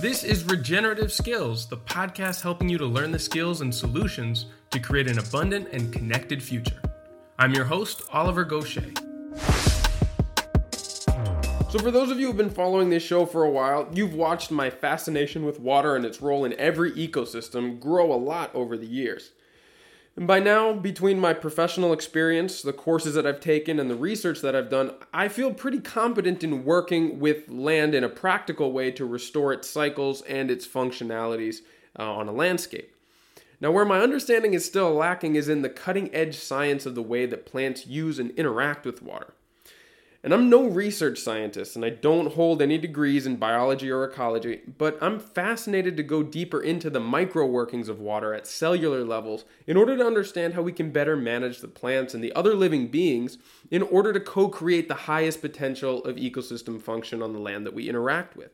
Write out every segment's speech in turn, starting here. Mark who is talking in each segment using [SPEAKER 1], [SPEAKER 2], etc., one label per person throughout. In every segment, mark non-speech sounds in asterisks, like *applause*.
[SPEAKER 1] This is Regenerative Skills, the podcast helping you to learn the skills and solutions to create an abundant and connected future. I'm your host, Oliver Goshey. So, for those of you who've been following this show for a while, you've watched my fascination with water and its role in every ecosystem grow a lot over the years. And by now, between my professional experience, the courses that I've taken, and the research that I've done, I feel pretty competent in working with land in a practical way to restore its cycles and its functionalities uh, on a landscape. Now, where my understanding is still lacking is in the cutting edge science of the way that plants use and interact with water. And I'm no research scientist and I don't hold any degrees in biology or ecology, but I'm fascinated to go deeper into the micro workings of water at cellular levels in order to understand how we can better manage the plants and the other living beings in order to co create the highest potential of ecosystem function on the land that we interact with.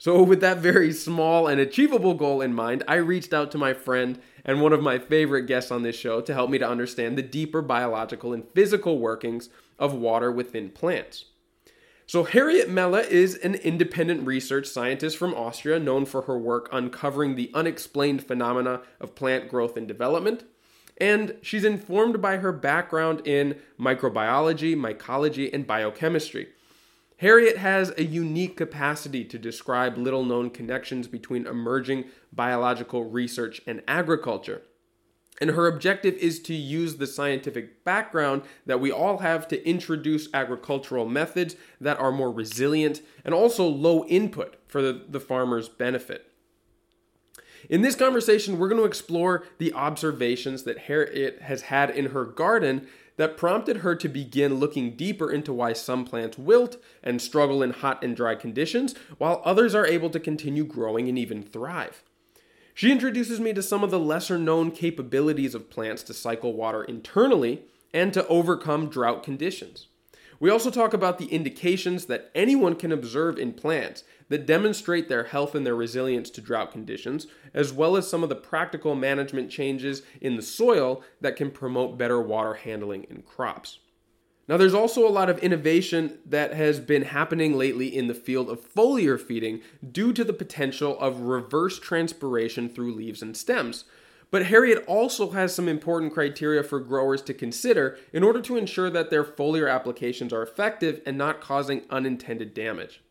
[SPEAKER 1] So, with that very small and achievable goal in mind, I reached out to my friend and one of my favorite guests on this show to help me to understand the deeper biological and physical workings of water within plants. So, Harriet Mella is an independent research scientist from Austria known for her work uncovering the unexplained phenomena of plant growth and development. And she's informed by her background in microbiology, mycology, and biochemistry. Harriet has a unique capacity to describe little known connections between emerging biological research and agriculture. And her objective is to use the scientific background that we all have to introduce agricultural methods that are more resilient and also low input for the, the farmer's benefit. In this conversation, we're going to explore the observations that Harriet has had in her garden that prompted her to begin looking deeper into why some plants wilt and struggle in hot and dry conditions, while others are able to continue growing and even thrive. She introduces me to some of the lesser known capabilities of plants to cycle water internally and to overcome drought conditions. We also talk about the indications that anyone can observe in plants that demonstrate their health and their resilience to drought conditions, as well as some of the practical management changes in the soil that can promote better water handling in crops. Now, there's also a lot of innovation that has been happening lately in the field of foliar feeding due to the potential of reverse transpiration through leaves and stems. But Harriet also has some important criteria for growers to consider in order to ensure that their foliar applications are effective and not causing unintended damage.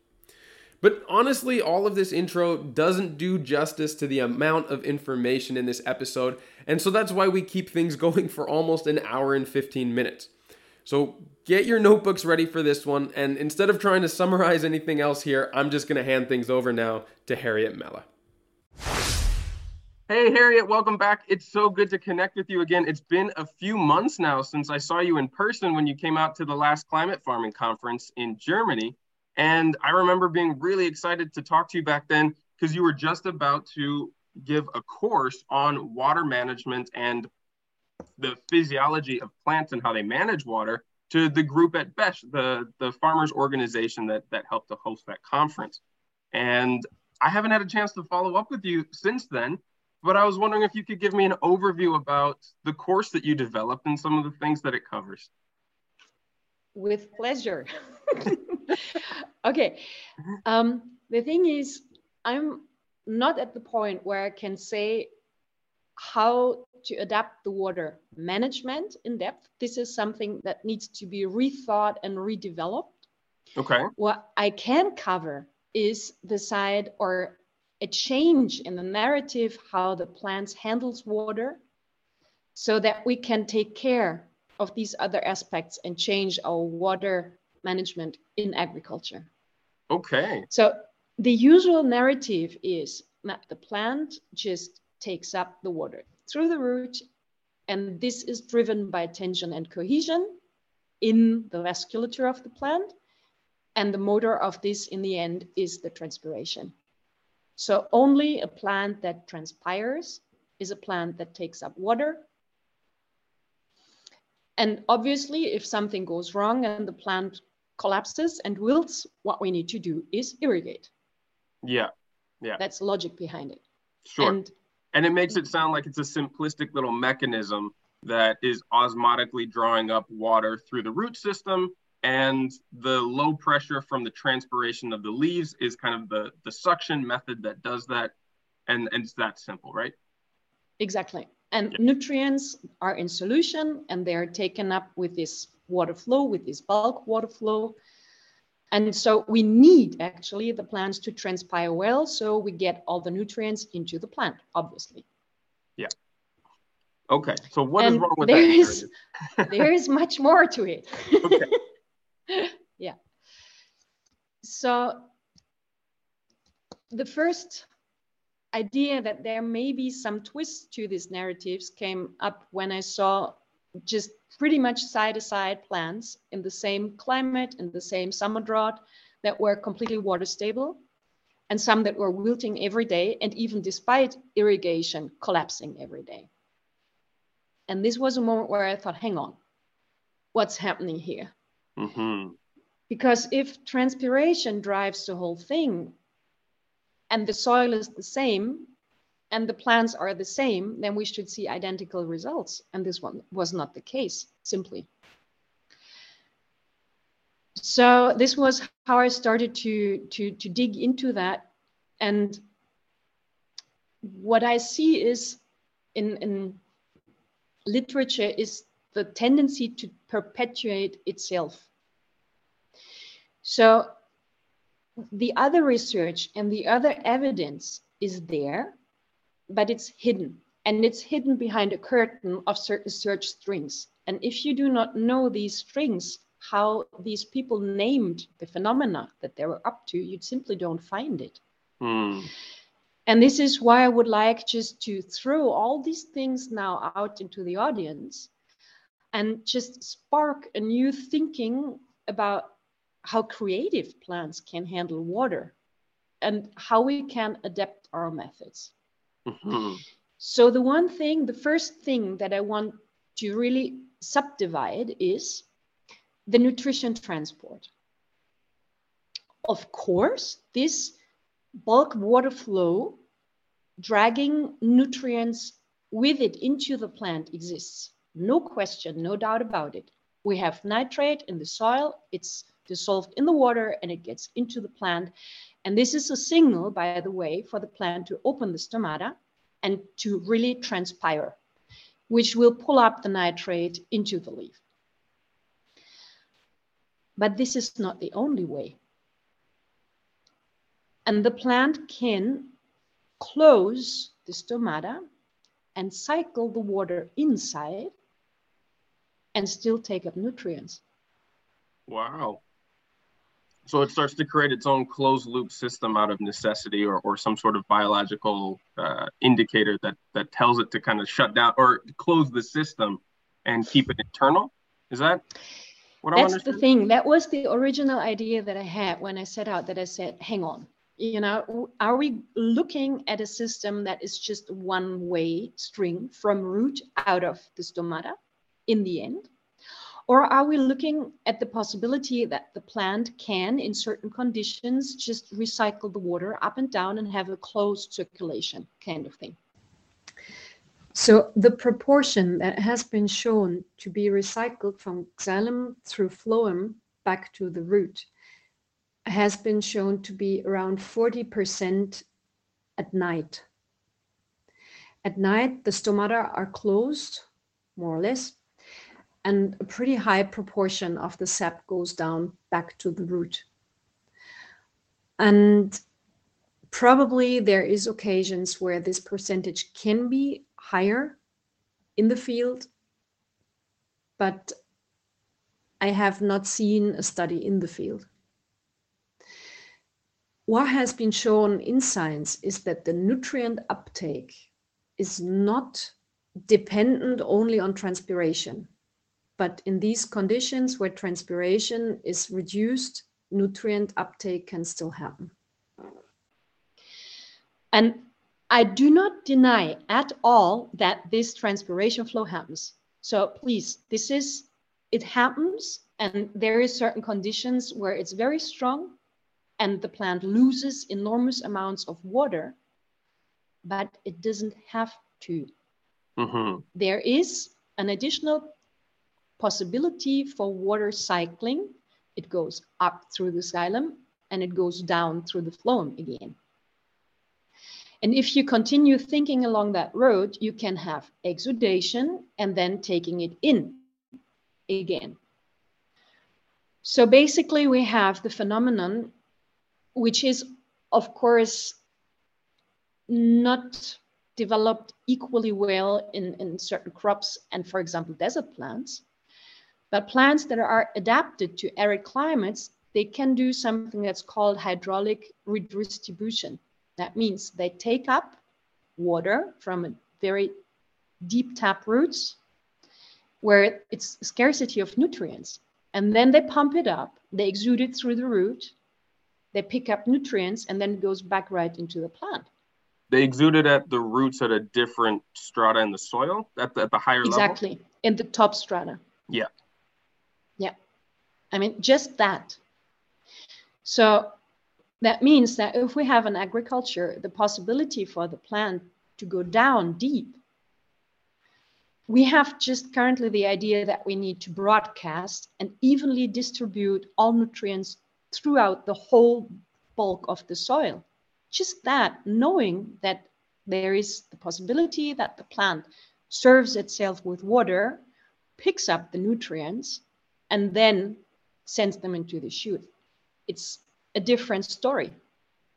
[SPEAKER 1] But honestly, all of this intro doesn't do justice to the amount of information in this episode, and so that's why we keep things *laughs* going for almost an hour and 15 minutes. So get your notebooks ready for this one, and instead of trying to summarize anything else here, I'm just going to hand things over now to Harriet Mella. Hey, Harriet, welcome back. It's so good to connect with you again. It's been a few months now since I saw you in person when you came out to the last climate farming conference in Germany. And I remember being really excited to talk to you back then because you were just about to give a course on water management and the physiology of plants and how they manage water to the group at BESH, the, the farmers organization that, that helped to host that conference. And I haven't had a chance to follow up with you since then, but I was wondering if you could give me an overview about the course that you developed and some of the things that it covers.
[SPEAKER 2] With pleasure. *laughs* okay. Um, the thing is, I'm not at the point where I can say how to adapt the water management in depth. This is something that needs to be rethought and redeveloped.
[SPEAKER 1] Okay.
[SPEAKER 2] What I can cover is the side or a change in the narrative how the plants handles water so that we can take care of these other aspects and change our water management in agriculture.
[SPEAKER 1] Okay.
[SPEAKER 2] So the usual narrative is that the plant just takes up the water through the root, and this is driven by tension and cohesion in the vasculature of the plant. And the motor of this in the end is the transpiration. So only a plant that transpires is a plant that takes up water. And obviously, if something goes wrong and the plant collapses and wilts, what we need to do is irrigate.
[SPEAKER 1] Yeah. Yeah.
[SPEAKER 2] That's logic behind it.
[SPEAKER 1] Sure. And, and it makes it sound like it's a simplistic little mechanism that is osmotically drawing up water through the root system and the low pressure from the transpiration of the leaves is kind of the, the suction method that does that. And, and it's that simple, right?
[SPEAKER 2] Exactly. And yeah. nutrients are in solution and they're taken up with this water flow, with this bulk water flow. And so we need actually the plants to transpire well so we get all the nutrients into the plant, obviously.
[SPEAKER 1] Yeah. Okay. So what and is wrong with
[SPEAKER 2] there that? Is, *laughs* there is much more to it. Okay. *laughs* yeah. So the first idea that there may be some twists to these narratives came up when I saw just pretty much side to side plants in the same climate, in the same summer drought that were completely water stable, and some that were wilting every day, and even despite irrigation, collapsing every day. And this was a moment where I thought, hang on, what's happening here? Mm-hmm. Because if transpiration drives the whole thing, and the soil is the same, and the plans are the same, then we should see identical results. And this one was not the case, simply. So this was how I started to, to, to dig into that. And what I see is in, in literature is the tendency to perpetuate itself. So the other research and the other evidence is there, but it's hidden. And it's hidden behind a curtain of certain search strings. And if you do not know these strings, how these people named the phenomena that they were up to, you simply don't find it. Mm. And this is why I would like just to throw all these things now out into the audience and just spark a new thinking about how creative plants can handle water and how we can adapt our methods. Mm-hmm. So, the one thing, the first thing that I want to really subdivide is the nutrition transport. Of course, this bulk water flow dragging nutrients with it into the plant exists. No question, no doubt about it. We have nitrate in the soil, it's dissolved in the water and it gets into the plant. And this is a signal, by the way, for the plant to open the stomata and to really transpire, which will pull up the nitrate into the leaf. But this is not the only way. And the plant can close the stomata and cycle the water inside and still take up nutrients.
[SPEAKER 1] Wow. So it starts to create its own closed loop system out of necessity or, or some sort of biological uh, indicator that, that tells it to kind of shut down or close the system and keep it internal. Is that
[SPEAKER 2] what That's I'm the thing. That was the original idea that I had when I set out that I said, hang on, you know, are we looking at a system that is just one way string from root out of the stomata in the end? Or are we looking at the possibility that the plant can, in certain conditions, just recycle the water up and down and have a closed circulation kind of thing? So the proportion that has been shown to be recycled from xylem through phloem back to the root has been shown to be around 40% at night. At night, the stomata are closed, more or less, and a pretty high proportion of the sap goes down back to the root. And probably there is occasions where this percentage can be higher in the field, but I have not seen a study in the field. What has been shown in science is that the nutrient uptake is not dependent only on transpiration. But in these conditions where transpiration is reduced, nutrient uptake can still happen. And I do not deny at all that this transpiration flow happens. So please, this is, it happens and there is certain conditions where it's very strong and the plant loses enormous amounts of water, but it doesn't have to. Mm-hmm. There is an additional possibility for water cycling it goes up through the xylem and it goes down through the phloem again. And if you continue thinking along that road, you can have exudation and then taking it in again. So basically, we have the phenomenon, which is, of course, not developed equally well in, in certain crops and, for example, desert plants. But plants that are adapted to arid climates, they can do something that's called hydraulic redistribution. That means they take up water from a very deep tap roots where it's scarcity of nutrients. And then they pump it up, they exude it through the root, they pick up nutrients, and then it goes back right into the plant.
[SPEAKER 1] They exude it at the roots at a different strata in the soil, at the, at the higher
[SPEAKER 2] exactly.
[SPEAKER 1] level?
[SPEAKER 2] Exactly, in the top strata.
[SPEAKER 1] Yeah.
[SPEAKER 2] Yeah. I mean, just that. So that means that if we have an agriculture, the possibility for the plant to go down deep we have just currently the idea that we need to broadcast and evenly distribute all nutrients throughout the whole bulk of the soil. Just that, knowing that there is the possibility that the plant serves itself with water, picks up the nutrients, and then sends them into the shoot. It's a different story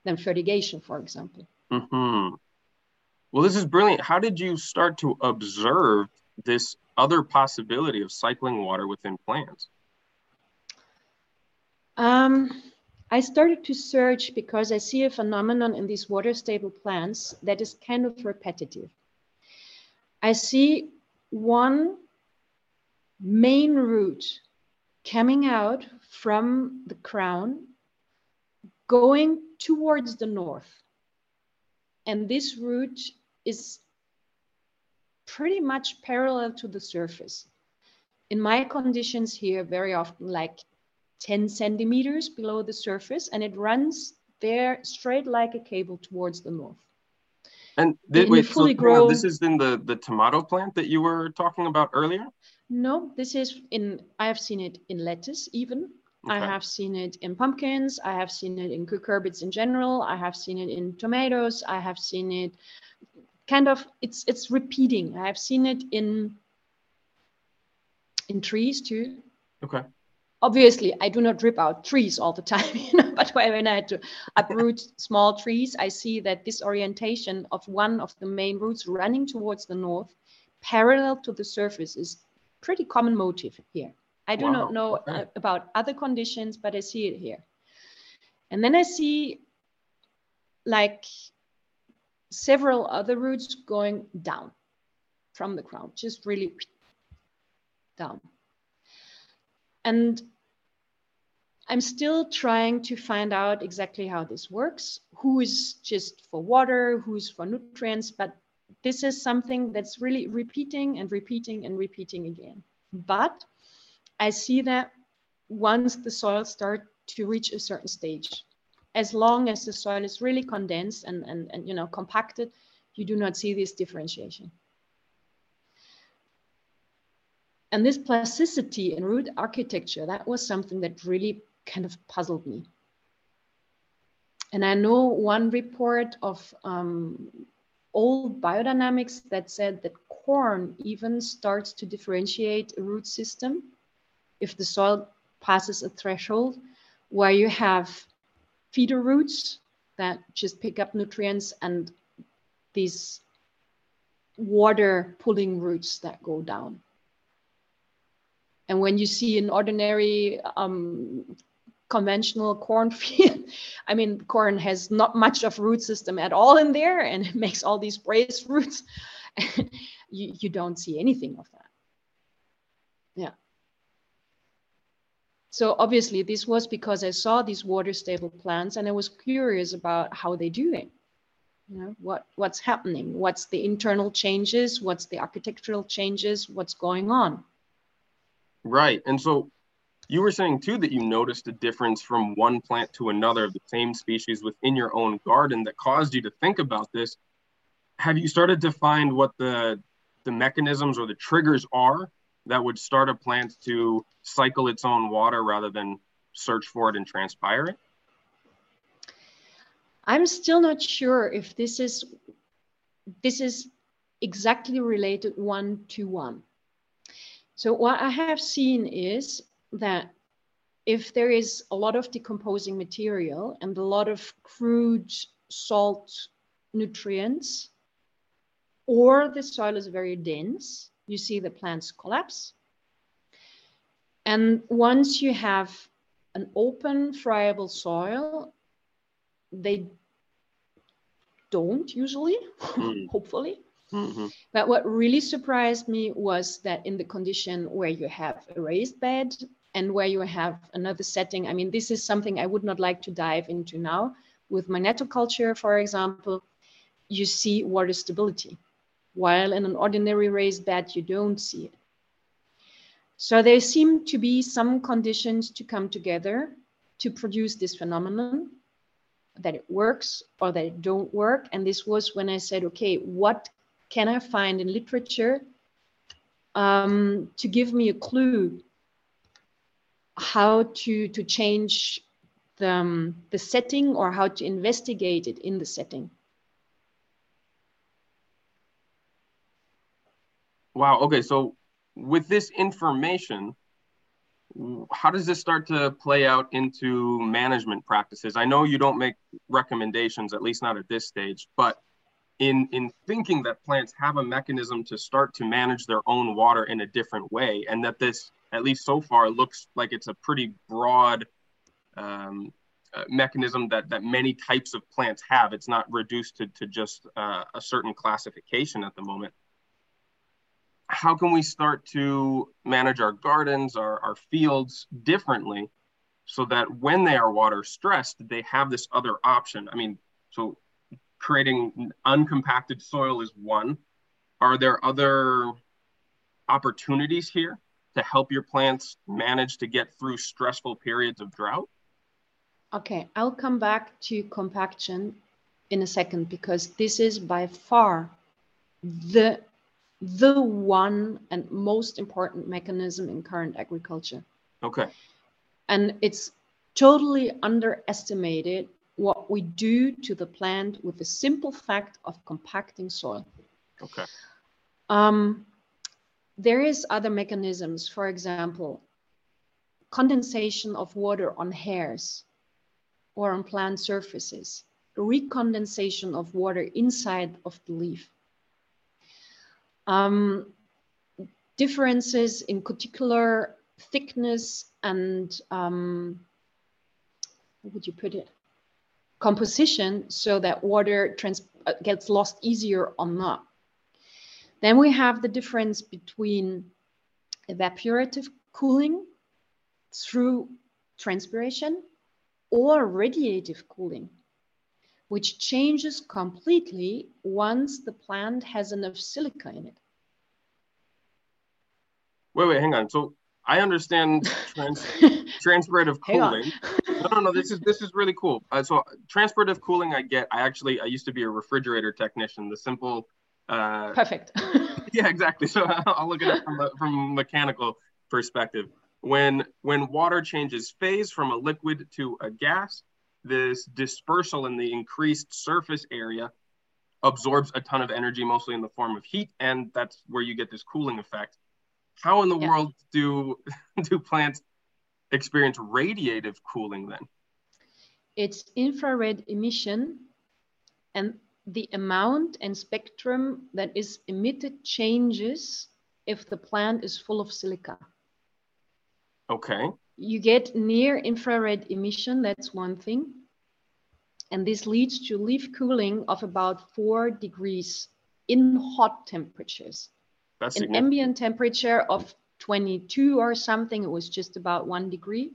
[SPEAKER 2] than fertigation, for example.
[SPEAKER 1] Mm-hmm. Well, this is brilliant. How did you start to observe this other possibility of cycling water within plants?
[SPEAKER 2] Um, I started to search because I see a phenomenon in these water stable plants that is kind of repetitive. I see one main root coming out from the crown, going towards the north. And this root is pretty much parallel to the surface. In my conditions here, very often like 10 centimeters below the surface, and it runs there straight like a cable towards the north.
[SPEAKER 1] And th- wait, fully so grown, this is in the, the tomato plant that you were talking about earlier?
[SPEAKER 2] No, this is in, I have seen it in lettuce even. Okay. I have seen it in pumpkins. I have seen it in cucurbits in general. I have seen it in tomatoes. I have seen it kind of it's it's repeating. I've seen it in in trees too.
[SPEAKER 1] Okay.
[SPEAKER 2] Obviously, I do not rip out trees all the time, *laughs* you know, but when I had to uproot small trees, I see that this orientation of one of the main roots running towards the north, parallel to the surface, is pretty common motive here. I do wow. not know okay. Uh, about other conditions, but I see it here. And then I see like several other roots going down from the crown, just really down. And I'm still trying to find out exactly how this works, who is just for water, who's for nutrients, but this is something that's really repeating and repeating and repeating again. But I see that once the soil starts to reach a certain stage, as long as the soil is really condensed and, and, and you know compacted, you do not see this differentiation. And this plasticity in root architecture, that was something that really kind of puzzled me. And I know one report of um, old biodynamics that said that corn even starts to differentiate a root system if the soil passes a threshold where you have feeder roots that just pick up nutrients and these water pulling roots that go down. And when you see an ordinary um, conventional cornfield, *laughs* I mean, corn has not much of root system at all in there and it makes all these brace *laughs* roots. *laughs* you, you don't see anything of that. Yeah. So obviously this was because I saw these water stable plants and I was curious about how they do it. You know, what, what's happening? What's the internal changes? What's the architectural changes? What's going on?
[SPEAKER 1] Right. And so you were saying too that you noticed a difference from one plant to another of the same species within your own garden that caused you to think about this. Have you started to find what the the mechanisms or the triggers are that would start a plant to cycle its own water rather than search for it and transpire it?
[SPEAKER 2] I'm still not sure if this is this is exactly related one to one. So what I have seen is that if there is a lot of decomposing material and a lot of crude salt nutrients, or the soil is very dense, you see the plants collapse. And once you have an open, friable soil, they don't usually, *laughs* mm. hopefully. Mm-hmm. But what really surprised me was that in the condition where you have a raised bed and where you have another setting, I mean, this is something I would not like to dive into now. With magnetoculture, for example, you see water stability, while in an ordinary raised bed, you don't see it. So there seem to be some conditions to come together to produce this phenomenon that it works or that it don't work. And this was when I said, okay, what can I find in literature um, to give me a clue how to, to change the, um, the setting or how to investigate it in the setting?
[SPEAKER 1] Wow. Okay. So with this information, how does this start to play out into management practices? I know you don't make recommendations, at least not at this stage, but in in thinking that plants have a mechanism to start to manage their own water in a different way, and that this, at least so far, looks like it's a pretty broad um, uh, mechanism that that many types of plants have. It's not reduced to to just uh, a certain classification at the moment how can we start to manage our gardens, our, our fields differently so that when they are water stressed, they have this other option? I mean, so creating uncompacted soil is one. Are there other opportunities here to help your plants manage to get through stressful periods of drought?
[SPEAKER 2] Okay, I'll come back to compaction in a second because this is by far the the one and most important mechanism in current agriculture.
[SPEAKER 1] Okay.
[SPEAKER 2] And it's totally underestimated what we do to the plant with the simple fact of compacting soil.
[SPEAKER 1] Okay.
[SPEAKER 2] Um, there is other mechanisms, for example, condensation of water on hairs or on plant surfaces, recondensation of water inside of the leaf um, differences in particular thickness and um, how would you put it? Composition so that water trans uh, gets lost easier or not. Then we have the difference between evaporative cooling through transpiration or radiative cooling which changes completely once the plant has enough silica in it.
[SPEAKER 1] Wait, wait, hang on. So I understand trans- *laughs* transpirative cooling. No, no, no. This is this is really cool. Uh, so transpirative cooling, I get. I actually I used to be a refrigerator technician. The simple.
[SPEAKER 2] Uh, Perfect. *laughs* *laughs*
[SPEAKER 1] yeah, exactly. So *laughs* I'll look at it from a, from a mechanical perspective. When when water changes phase from a liquid to a gas, this dispersal in the increased surface area absorbs a ton of energy, mostly in the form of heat, and that's where you get this cooling effect. How in the yeah. world do do plants experience radiative cooling then?
[SPEAKER 2] It's infrared emission, and the amount and spectrum that is emitted changes if the plant is full of silica.
[SPEAKER 1] Okay
[SPEAKER 2] you get near infrared emission, that's one thing. And this leads to leaf cooling of about four degrees in hot temperatures.
[SPEAKER 1] That's
[SPEAKER 2] An ambient temperature of 22 or something, it was just about one degree.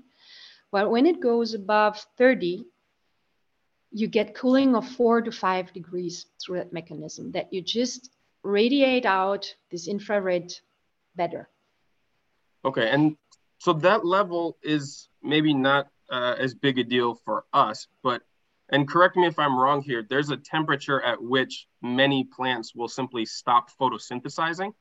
[SPEAKER 2] But when it goes above 30, you get cooling of four to five degrees through that mechanism that you just radiate out this infrared better.
[SPEAKER 1] Okay, and so that level is maybe not uh, as big a deal for us, but and correct me if I'm wrong here. There's a temperature at which many plants will simply stop photosynthesizing,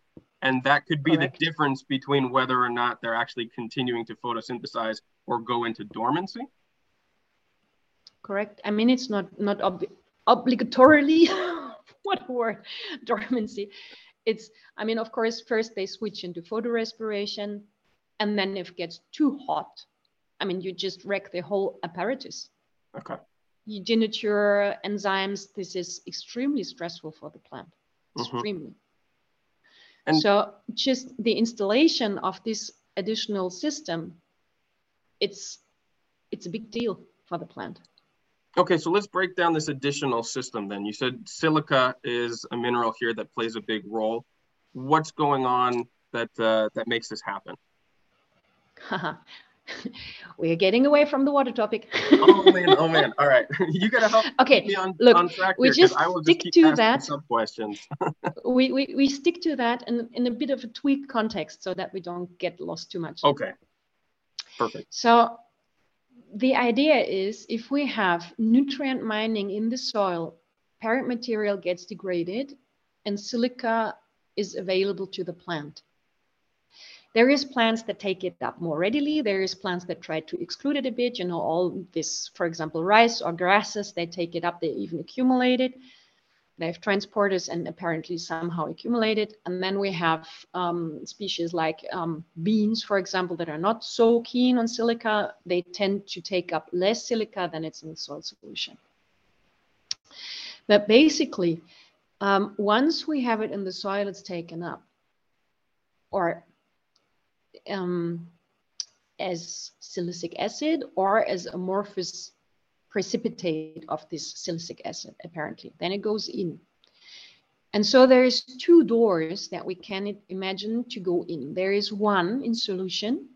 [SPEAKER 1] And that could be Correct. the difference between whether or not they're actually continuing to photosynthesize or go into dormancy.
[SPEAKER 2] Correct. I mean, it's not not ob- obligatorily *laughs* what word dormancy. It's I mean, of course, first they switch into photorespiration, and then if it gets too hot, I mean, you just wreck the whole apparatus.
[SPEAKER 1] Okay.
[SPEAKER 2] You denature enzymes. This is extremely stressful for the plant. Mm-hmm. And so just the installation of this additional system, it's it's a big deal for the plant.
[SPEAKER 1] Okay, so let's break down this additional system then. You said silica is a mineral here that plays a big role. What's going on that uh, that makes this happen? *laughs* *laughs*
[SPEAKER 2] We're getting away from the water topic.
[SPEAKER 1] oh man, oh man. *laughs* All right. *laughs* You gotta help
[SPEAKER 2] okay,
[SPEAKER 1] me on,
[SPEAKER 2] look,
[SPEAKER 1] on track
[SPEAKER 2] we
[SPEAKER 1] here,
[SPEAKER 2] just stick
[SPEAKER 1] just
[SPEAKER 2] to that.
[SPEAKER 1] Some questions.
[SPEAKER 2] we, we, we stick to that in, in a bit of a tweak context so that we don't get lost too much.
[SPEAKER 1] Okay. Perfect.
[SPEAKER 2] So the idea is if we have nutrient mining in the soil, parent material gets degraded and silica is available to the plant. There is plants that take it up more readily. There is plants that try to exclude it a bit. You know, all this, for example, rice or grasses, they take it up, they even accumulate it. They have transporters and apparently somehow accumulate it. And then we have um, species like um, beans, for example, that are not so keen on silica. They tend to take up less silica than it's in the soil solution. But basically, um, once we have it in the soil, it's taken up. Or um, as silicic acid or as amorphous precipitate of this silicic acid, apparently. Then it goes in. And so there is two doors that we can imagine to go in. There is one in solution,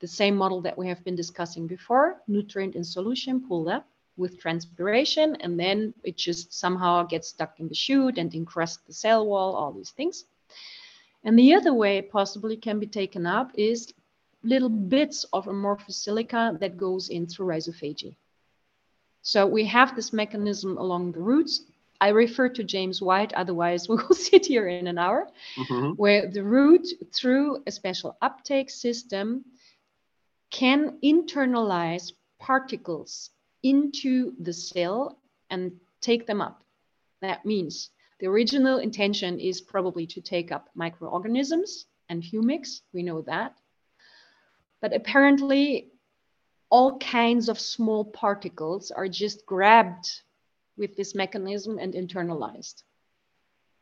[SPEAKER 2] the same model that we have been discussing before, nutrient in solution pulled up with transpiration, and then it just somehow gets stuck in the shoot and encrusts the cell wall, all these things. And the other way possibly can be taken up is little bits of amorphous silica that goes in through rhizophagy. So we have this mechanism along the roots. I refer to James White, otherwise *laughs* we will sit here in an hour, mm-hmm. where the root, through a special uptake system, can internalize particles into the cell and take them up. That means the original intention is probably to take up microorganisms and humics, we know that. But apparently, all kinds of small particles are just grabbed with this mechanism and internalized.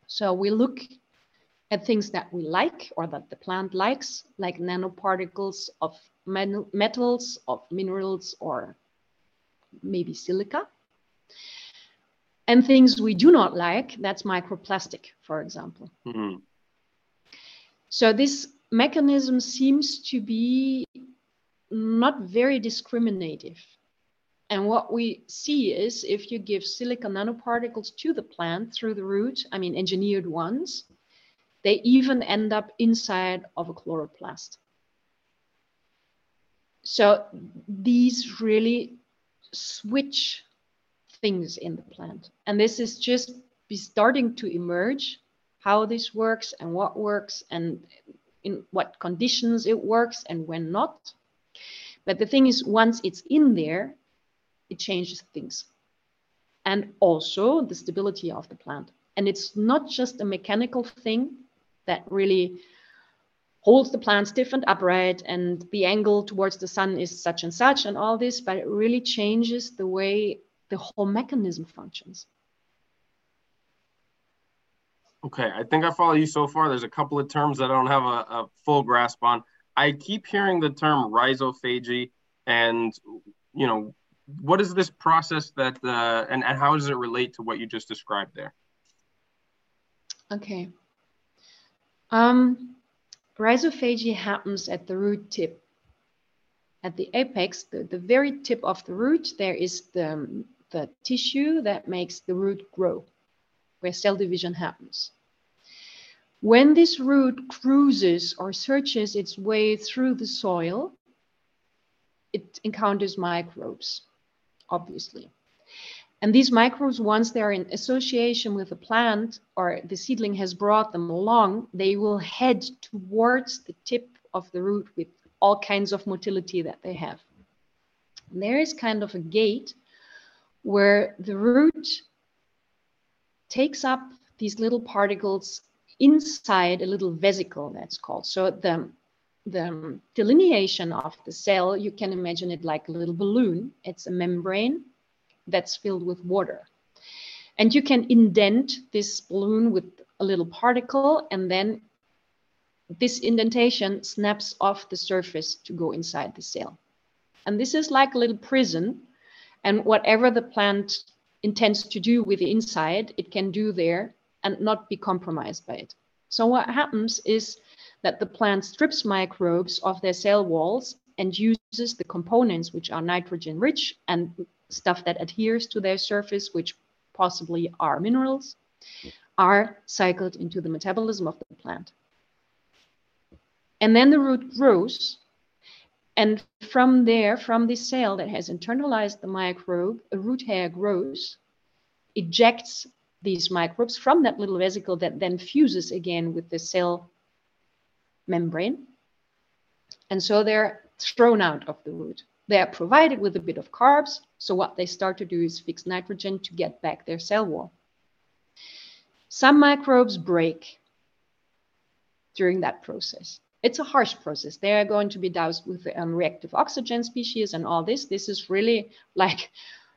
[SPEAKER 2] So we look at things that we like or that the plant likes, like nanoparticles of metals, of minerals, or maybe silica and things we do not like, that's microplastic, for example. Mm-hmm. So this mechanism seems to be not very discriminative. And what we see is if you give silica nanoparticles to the plant through the root, I mean engineered ones, they even end up inside of a chloroplast. So these really switch things in the plant. And this is just be starting to emerge how this works and what works and in what conditions it works and when not. But the thing is, once it's in there, it changes things. And also the stability of the plant. And it's not just a mechanical thing that really holds the plant stiff and upright and the angle towards the sun is such and such and all this, but it really changes the way the whole mechanism functions.
[SPEAKER 1] Okay, I think I follow you so far. There's a couple of terms that I don't have a, a full grasp on. I keep hearing the term rhizophagy, and you know, what is this process that, uh, and, and how does it relate to what you just described there?
[SPEAKER 2] Okay. Um, rhizophagy happens at the root tip. At the apex, the, the very tip of the root, there is the the tissue that makes the root grow, where cell division happens. When this root cruises or searches its way through the soil, it encounters microbes, obviously. And these microbes, once they're in association with the plant or the seedling has brought them along, they will head towards the tip of the root with all kinds of motility that they have. And there is kind of a gate where the root takes up these little particles inside a little vesicle that's called. So the, the delineation of the cell, you can imagine it like a little balloon. It's a membrane that's filled with water. And you can indent this balloon with a little particle and then this indentation snaps off the surface to go inside the cell. And this is like a little prison. And whatever the plant intends to do with the inside, it can do there and not be compromised by it. So what happens is that the plant strips microbes of their cell walls and uses the components which are nitrogen rich and stuff that adheres to their surface, which possibly are minerals, are cycled into the metabolism of the plant. And then the root grows. And from there, from this cell that has internalized the microbe, a root hair grows, ejects these microbes from that little vesicle that then fuses again with the cell membrane. And so they're thrown out of the root. They are provided with a bit of carbs. So what they start to do is fix nitrogen to get back their cell wall. Some microbes break during that process. It's a harsh process. They are going to be doused with um, reactive oxygen species and all this. This is really like,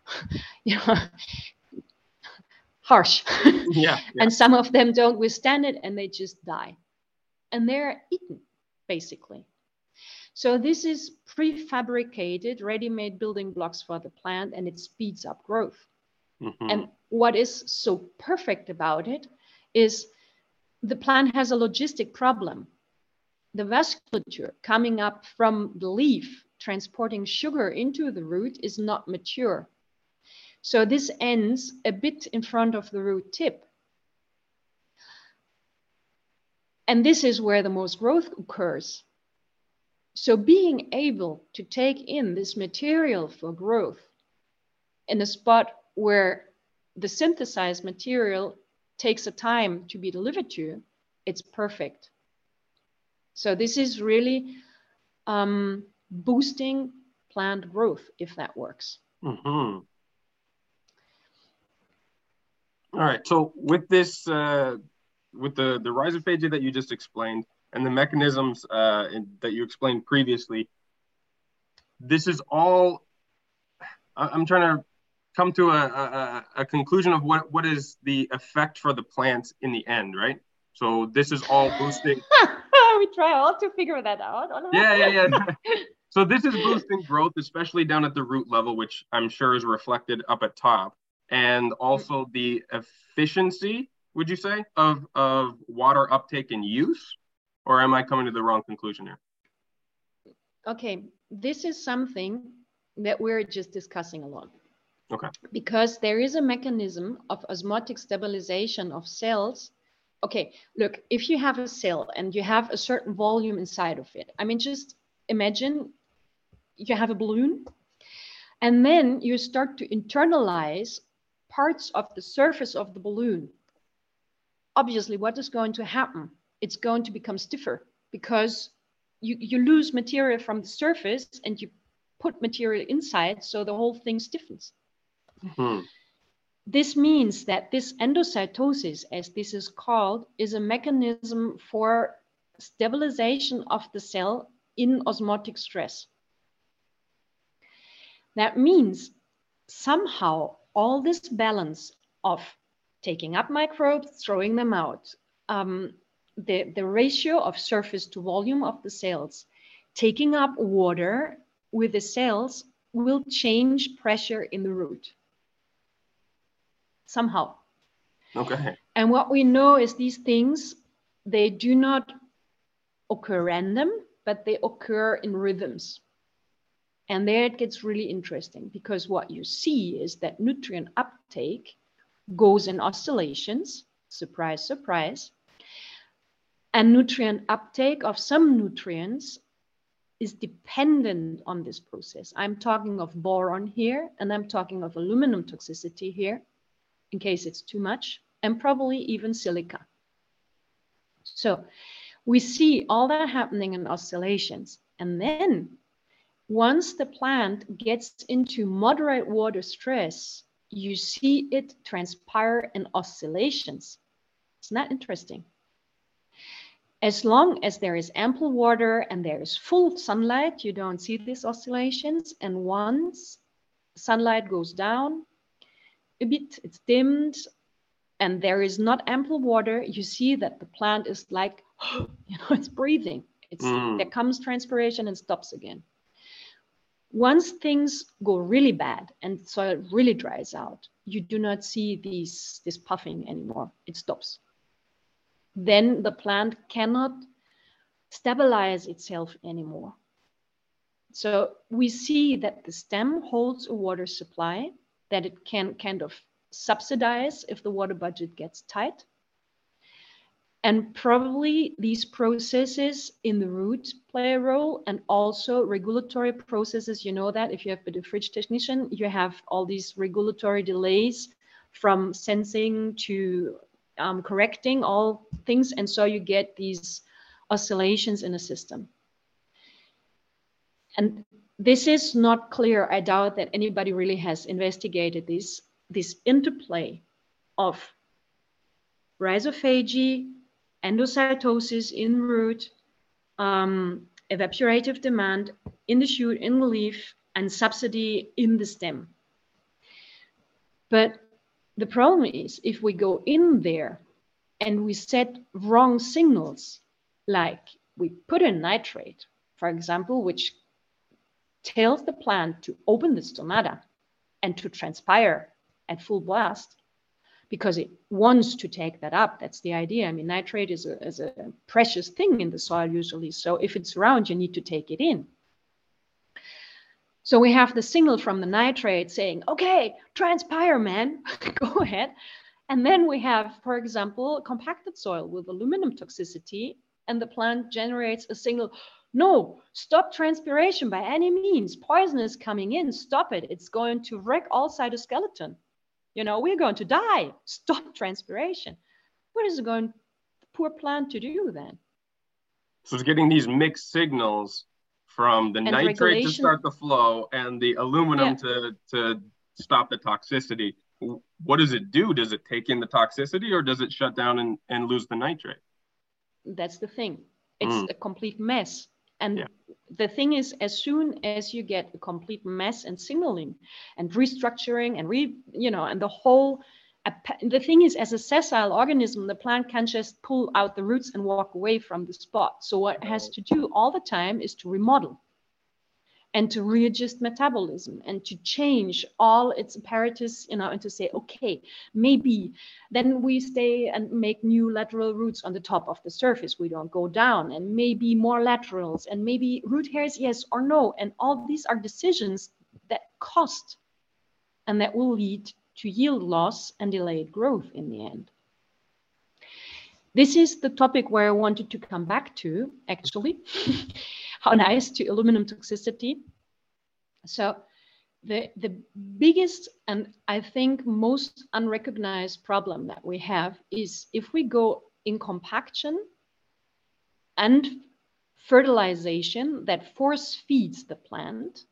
[SPEAKER 2] *laughs* you know, *laughs* harsh.
[SPEAKER 1] yeah, yeah. *laughs*
[SPEAKER 2] And some of them don't withstand it and they just die. And they're eaten, basically. So this is prefabricated, ready-made building blocks for the plant and it speeds up growth. Mm-hmm. And what is so perfect about it is the plant has a logistic problem. The vasculature coming up from the leaf transporting sugar into the root is not mature. So this ends a bit in front of the root tip. And this is where the most growth occurs. So being able to take in this material for growth in a spot where the synthesized material takes a time to be delivered to, it's perfect. So this is really um, boosting plant growth if that works.
[SPEAKER 1] Mm-hmm. All right. So with this, uh, with the the rhizophagia that you just explained and the mechanisms uh, in, that you explained previously, this is all. I'm trying to come to a, a, a conclusion of what what is the effect for the plants in the end, right? So this is all boosting. *laughs*
[SPEAKER 2] we try all to figure that out.
[SPEAKER 1] Yeah, yeah, yeah. *laughs* *laughs* so this is boosting growth, especially down at the root level, which I'm sure is reflected up at top and also the efficiency, would you say, of, of water uptake and use? Or am I coming to the wrong conclusion here?
[SPEAKER 2] Okay, this is something that we're just discussing a lot.
[SPEAKER 1] Okay.
[SPEAKER 2] Because there is a mechanism of osmotic stabilization of cells. Okay, look, if you have a cell and you have a certain volume inside of it, I mean, just imagine you have a balloon and then you start to internalize parts of the surface of the balloon, obviously what is going to happen? It's going to become stiffer because you, you lose material from the surface and you put material inside, so the whole thing stiffens. Mm-hmm. This means that this endocytosis, as this is called, is a mechanism for stabilization of the cell in osmotic stress. That means somehow all this balance of taking up microbes, throwing them out, um, the, the ratio of surface to volume of the cells, taking up water with the cells will change pressure in the root somehow.
[SPEAKER 1] Okay.
[SPEAKER 2] And what we know is these things, they do not occur random, but they occur in rhythms. And there it gets really interesting because what you see is that nutrient uptake goes in oscillations, surprise, surprise. And nutrient uptake of some nutrients is dependent on this process. I'm talking of boron here, and I'm talking of aluminum toxicity here, in case it's too much, and probably even silica. So we see all that happening in oscillations. And then once the plant gets into moderate water stress, you see it transpire in oscillations. It's not interesting as long as there is ample water and there is full sunlight, you don't see these oscillations. And once sunlight goes down a bit, it's dimmed, and there is not ample water, you see that the plant is like, *gasps* you know, it's breathing. It's mm. there comes transpiration and stops again. Once things go really bad and soil really dries out, you do not see these this puffing anymore. It stops then the plant cannot stabilize itself anymore. So we see that the stem holds a water supply that it can kind of subsidize if the water budget gets tight. And probably these processes in the root play a role and also regulatory processes. You know that if you have been a fridge technician, you have all these regulatory delays from sensing to um, correcting all things. And so you get these oscillations in a system. And this is not clear. I doubt that anybody really has investigated this, this interplay of rhizophagy, endocytosis in root, um, evaporative demand in the shoot, in the leaf, and subsidy in the stem. But the problem is if we go in there and we set wrong signals, like we put in nitrate, for example, which tells the plant to open the stomata and to transpire at full blast because it wants to take that up. That's the idea. I mean, nitrate is a, is a precious thing in the soil usually. So if it's around, you need to take it in. So we have the signal from the nitrate saying, okay, transpire, man, *laughs* go ahead. And then we have, for example, compacted soil with aluminum toxicity, and the plant generates a signal, no, stop transpiration by any means. Poison is coming in, stop it. It's going to wreck all cytoskeleton. You know, we're going to die. *laughs* Stop transpiration. What is it going, the poor plant to do then?
[SPEAKER 1] So it's getting these mixed signals from the and nitrate to start the flow and the aluminum yeah. to to stop the toxicity what does it do does it take in the toxicity or does it shut down and, and lose the nitrate
[SPEAKER 2] that's the thing it's mm. a complete mess and yeah. the thing is as soon as you get a complete mess and signaling and restructuring and re you know and the whole the thing is as a sessile organism the plant can just pull out the roots and walk away from the spot. So what it has to do all the time is to remodel and to readjust metabolism and to change all its apparatus you know and to say okay maybe then we stay and make new lateral roots on the top of the surface we don't go down and maybe more laterals and maybe root hairs yes or no and all these are decisions that cost and that will lead to yield loss and delayed growth in the end. This is the topic where I wanted to come back to, actually. *laughs* How nice to aluminum toxicity. So the, the biggest and I think most unrecognized problem that we have is if we go in compaction and fertilization that force feeds the plant,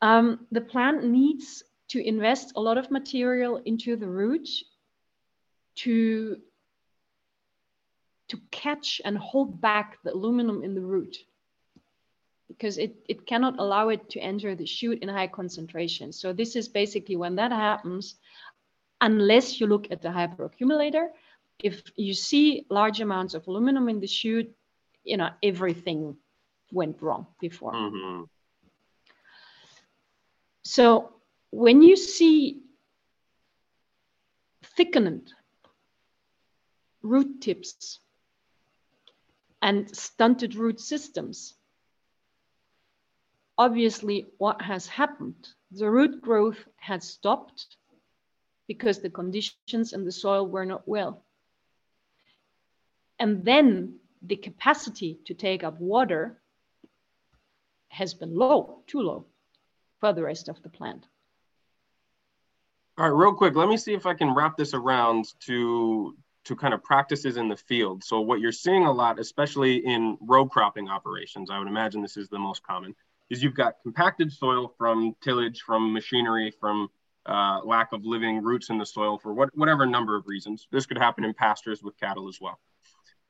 [SPEAKER 2] um, the plant needs to invest a lot of material into the root to to catch and hold back the aluminum in the root because it, it cannot allow it to enter the shoot in high concentration. So this is basically when that happens, unless you look at the hyperaccumulator, if you see large amounts of aluminum in the shoot, you know, everything went wrong before. Mm-hmm. So when you see thickened root tips and stunted root systems, obviously what has happened, the root growth has stopped because the conditions in the soil were not well. And then the capacity to take up water has been low, too low for the rest of the plant.
[SPEAKER 1] All right, real quick, let me see if I can wrap this around to to kind of practices in the field. So what you're seeing a lot, especially in row cropping operations, I would imagine this is the most common, is you've got compacted soil from tillage, from machinery, from uh, lack of living roots in the soil for what, whatever number of reasons. This could happen in pastures with cattle as well.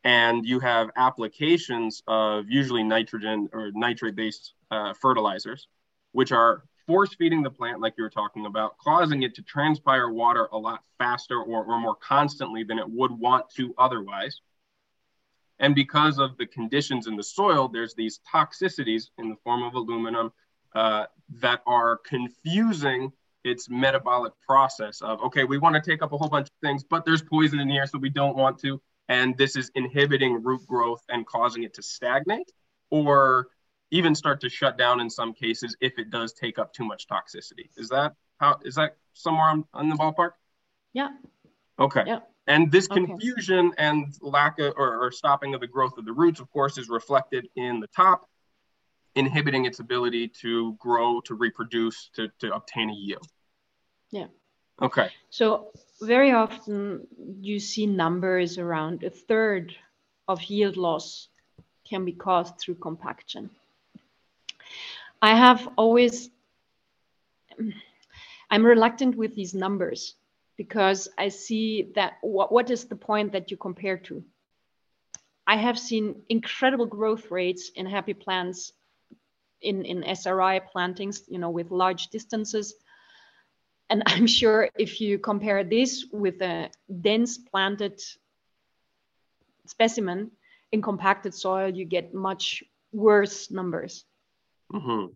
[SPEAKER 1] And you have applications of usually nitrogen or nitrate based uh, fertilizers, which are force feeding the plant, like you were talking about, causing it to transpire water a lot faster or, or more constantly than it would want to otherwise. And because of the conditions in the soil, there's these toxicities in the form of aluminum uh, that are confusing its metabolic process of, okay, we want to take up a whole bunch of things, but there's poison in here, so we don't want to. And this is inhibiting root growth and causing it to stagnate. Or even start to shut down in some cases if it does take up too much toxicity. Is that how is that somewhere on, on the ballpark?
[SPEAKER 2] Yeah.
[SPEAKER 1] Okay.
[SPEAKER 2] Yeah.
[SPEAKER 1] And this confusion okay. and lack of or, or stopping of the growth of the roots, of course, is reflected in the top, inhibiting its ability to grow, to reproduce, to, to obtain a yield.
[SPEAKER 2] Yeah.
[SPEAKER 1] Okay.
[SPEAKER 2] So very often you see numbers around a third of yield loss can be caused through compaction. I have always, I'm reluctant with these numbers because I see that what, what is the point that you compare to? I have seen incredible growth rates in happy plants in, in SRI plantings, you know, with large distances. And I'm sure if you compare this with a dense planted specimen in compacted soil, you get much worse numbers. Mm-hmm.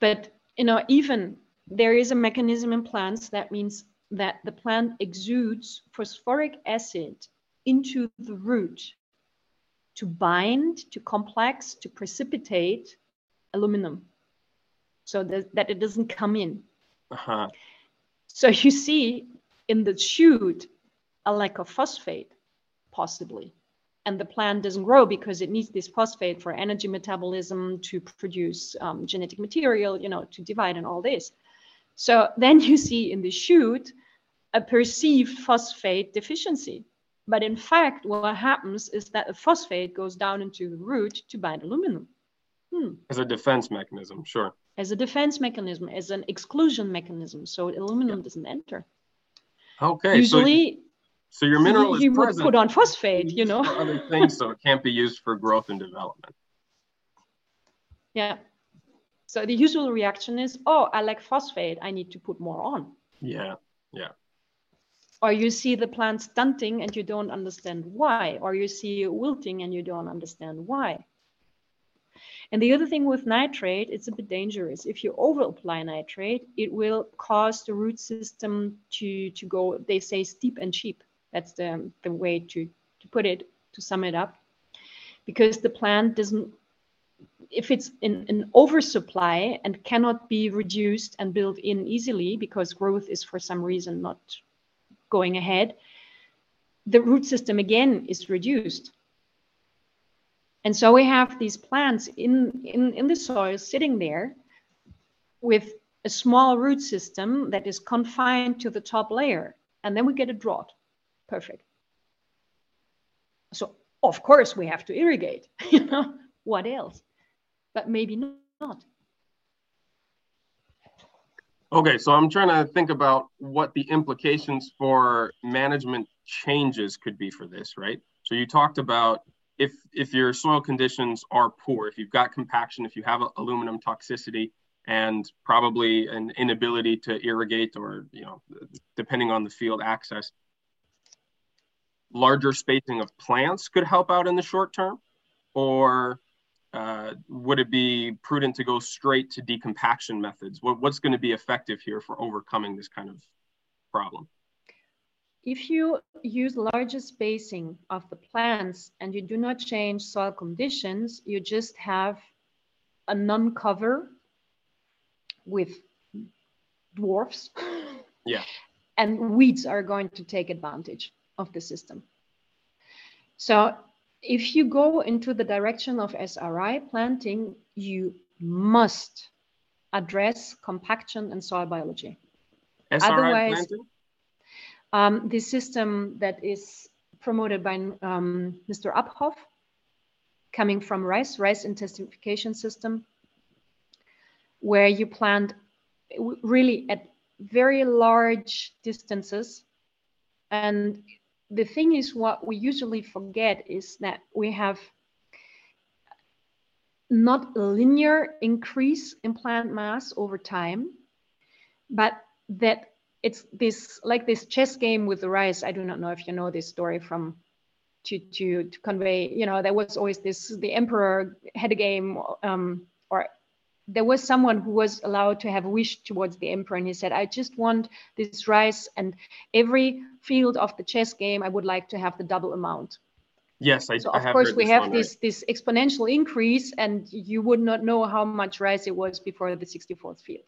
[SPEAKER 2] But you know, even there is a mechanism in plants that means that the plant exudes phosphoric acid into the root to bind, to complex, to precipitate aluminum so that, that it doesn't come in. Uh-huh. So you see in the shoot a lack of phosphate, possibly and the plant doesn't grow because it needs this phosphate for energy metabolism to produce um, genetic material, you know, to divide and all this. So then *laughs* you see in the shoot a perceived phosphate deficiency. But in fact, what happens is that the phosphate goes down into the root to bind aluminum.
[SPEAKER 1] Hmm. As a defense mechanism, sure.
[SPEAKER 2] As a defense mechanism, as an exclusion mechanism, so aluminum yeah. doesn't enter.
[SPEAKER 1] Okay.
[SPEAKER 2] Usually,
[SPEAKER 1] so so your mineral is
[SPEAKER 2] you
[SPEAKER 1] present.
[SPEAKER 2] would put on phosphate, you know.
[SPEAKER 1] for other things, so it can't be used for growth and development.
[SPEAKER 2] Yeah. So the usual reaction is, oh, I like phosphate. I need to put more on.
[SPEAKER 1] Yeah. Yeah.
[SPEAKER 2] Or you see the plant stunting and you don't understand why. Or you see wilting and you don't understand why. And the other thing with nitrate, it's a bit dangerous. If you overapply nitrate, it will cause the root system to, to go, they say, steep and cheap. That's the, the way to, to put it, to sum it up. Because the plant doesn't, if it's in an oversupply and cannot be reduced and built in easily because growth is for some reason not going ahead, the root system again is reduced. And so we have these plants in, in, in the soil sitting there with a small root system that is confined to the top layer. And then we get a drought perfect. So of course we have to irrigate, *laughs* you know, what else? But maybe not.
[SPEAKER 1] Okay, so I'm trying to think about what the implications for management changes could be for this, right? So you talked about if if your soil conditions are poor, if you've got compaction, if you have aluminum toxicity, and probably an inability to irrigate or you know depending on the field access larger spacing of plants could help out in the short term? Or uh, would it be prudent to go straight to decompaction methods? What, what's going to be effective here for overcoming this kind of problem?
[SPEAKER 2] If you use larger spacing of the plants and you do not change soil conditions, you just have a non-cover with dwarfs.
[SPEAKER 1] Yeah.
[SPEAKER 2] And weeds are going to take advantage of the system. So if you go into the direction of SRI planting, you must address compaction and soil biology.
[SPEAKER 1] SRI Otherwise, planting?
[SPEAKER 2] Um, the system that is promoted by um, Mr. Uphoff, coming from rice, rice intensification system, where you plant really at very large distances. And the thing is, what we usually forget is that we have not a linear increase in plant mass over time, but that it's this like this chess game with the rice. I do not know if you know this story from to to, to convey. You know, there was always this the emperor had a game, um, or there was someone who was allowed to have a wish towards the emperor, and he said, "I just want this rice, and every field of the chess game, I would like to have the double amount."
[SPEAKER 1] Yes, I,
[SPEAKER 2] so
[SPEAKER 1] of
[SPEAKER 2] I course we have this right. this exponential increase, and you would not know how much rice it was before the 64th field.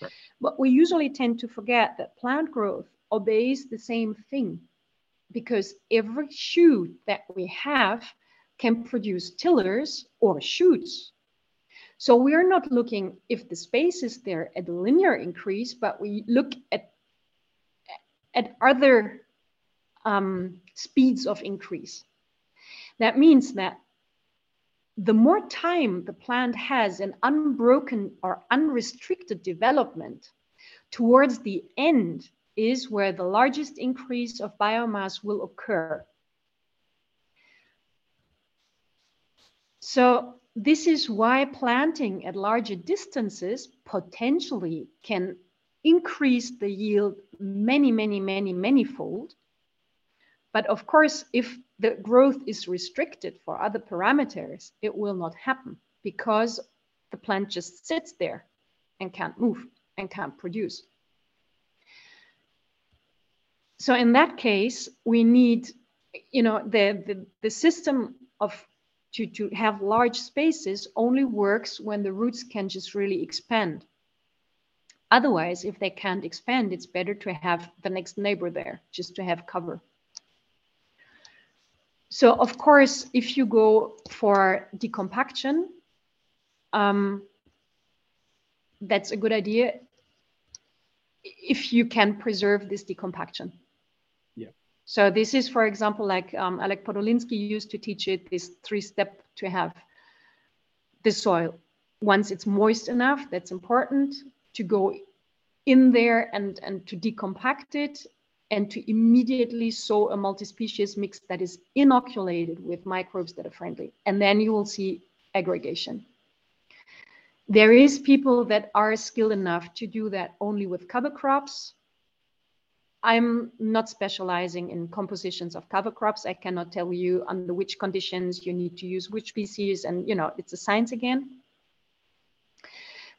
[SPEAKER 2] Right. But we usually tend to forget that plant growth obeys the same thing, because every shoot that we have can produce tillers or shoots. So we are not looking if the space is there at a linear increase, but we look at at other um, speeds of increase. That means that the more time the plant has in unbroken or unrestricted development towards the end is where the largest increase of biomass will occur. So this is why planting at larger distances potentially can increase the yield many, many, many, many fold. But of course, if the growth is restricted for other parameters, it will not happen because the plant just sits there and can't move and can't produce. So in that case, we need, you know, the, the, the system of to, to have large spaces only works when the roots can just really expand. Otherwise, if they can't expand, it's better to have the next neighbor there, just to have cover. So of course, if you go for decompaction, um, that's a good idea if you can preserve this decompaction. So this is, for example, like um, Alex Podolinsky used to teach it, this three step to have the soil. Once it's moist enough, that's important to go in there and, and to decompact it and to immediately sow a multi-species mix that is inoculated with microbes that are friendly. And then you will see aggregation. There is people that are skilled enough to do that only with cover crops. I'm not specializing in compositions of cover crops. I cannot tell you under which conditions you need to use which species and you know, it's a science again.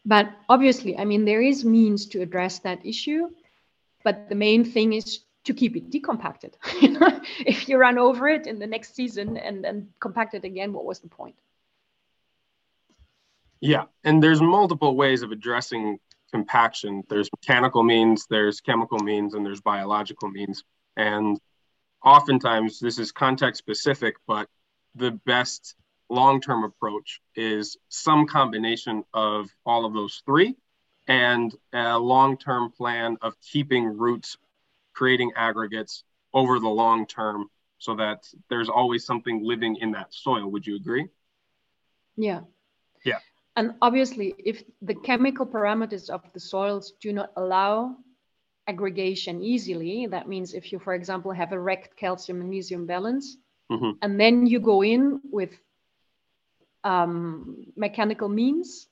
[SPEAKER 2] But obviously, I mean, there is means to address that issue but the main thing is to keep it decompacted. *laughs* if you run over it in the next season and, and compact it again, what was the point?
[SPEAKER 1] Yeah, and there's multiple ways of addressing compaction. There's mechanical means, there's chemical means, and there's biological means. And oftentimes this is context specific, but the best long term approach is some combination of all of those three and a long term plan of keeping roots, creating aggregates over the long term so that there's always something living in that soil. Would you agree?
[SPEAKER 2] Yeah. And obviously, if the chemical parameters of the soils do not allow aggregation easily, that means if you, for example, have a wrecked calcium magnesium balance, mm-hmm. and then you go in with um, mechanical means,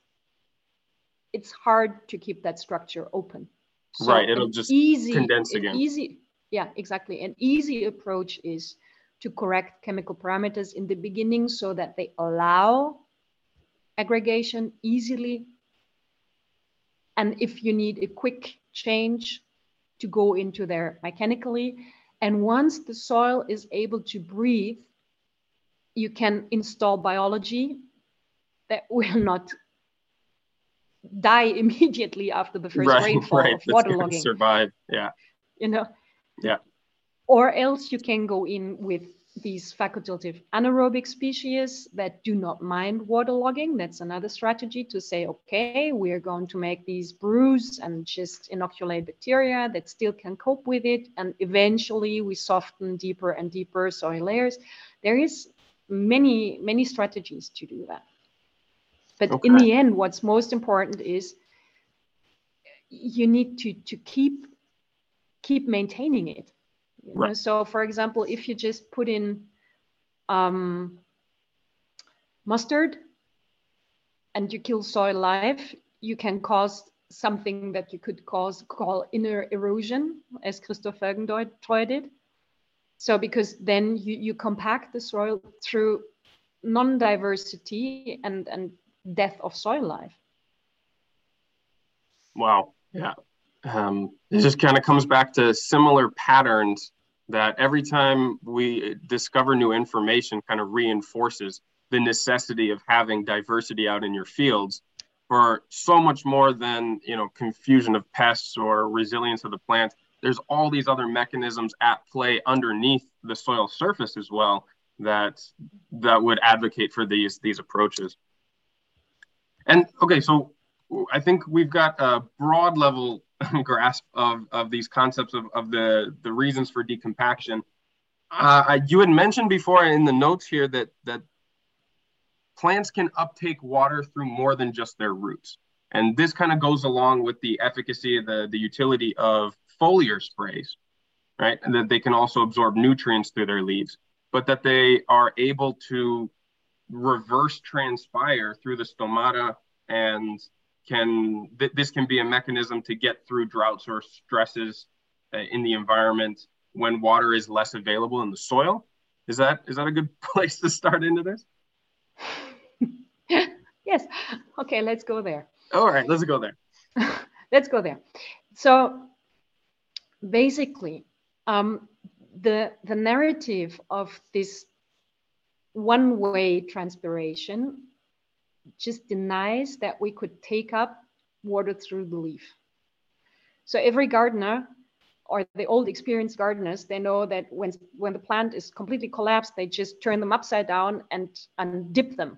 [SPEAKER 2] it's hard to keep that structure open.
[SPEAKER 1] So right, it'll just easy, condense again.
[SPEAKER 2] Easy, yeah, exactly. An easy approach is to correct chemical parameters in the beginning so that they allow aggregation easily. And if you need a quick change to go into there mechanically, and once the soil is able to breathe, you can install biology that will *laughs* not die *laughs* immediately after the first right, rainfall right. of waterlogging. *laughs*
[SPEAKER 1] Survive, yeah.
[SPEAKER 2] You know.
[SPEAKER 1] Yeah.
[SPEAKER 2] Or else you can go in with these facultative anaerobic species that do not mind waterlogging. That's another strategy to say, okay, we are going to make these brews and just inoculate bacteria that still can cope with it. And eventually we soften deeper and deeper soil layers. There is many, many strategies to do that. But okay. in the end, what's most important is you need to, to keep keep maintaining it you right. know? So, for example, if you just put in um, mustard and you kill soil life, you can cause something that you could cause call inner erosion, as Christoph Felgentreu did. So, because then you, you compact the soil through non-diversity and and death of soil life.
[SPEAKER 1] Wow. Yeah um, it just kind of comes back to similar patterns that every time we discover new information kind of reinforces the necessity of having diversity out in your fields for so much more than you know confusion of pests or resilience of the plant there's all these other mechanisms at play underneath the soil surface as well that that would advocate for these these approaches. And okay so i think we've got a broad level *laughs* grasp of, of these concepts of, of the, the reasons for decompaction. Uh, you had mentioned before in the notes here that, that plants can uptake water through more than just their roots. And this kind of goes along with the efficacy, the, the utility of foliar sprays, right? And that they can also absorb nutrients through their leaves, but that they are able to reverse transpire through the stomata and can th- this can be a mechanism to get through droughts or stresses uh, in the environment when water is less available in the soil. Is that is that a good *laughs* place to start into this? *laughs*
[SPEAKER 2] yes. Okay, let's go there.
[SPEAKER 1] All right, let's go there. *laughs*
[SPEAKER 2] let's go there. So basically, um, the the narrative of this one-way transpiration just denies that we could take up water through the leaf. So every gardener or the old experienced gardeners, they know that when, when the plant is completely collapsed, they just turn them upside down and, and dip them.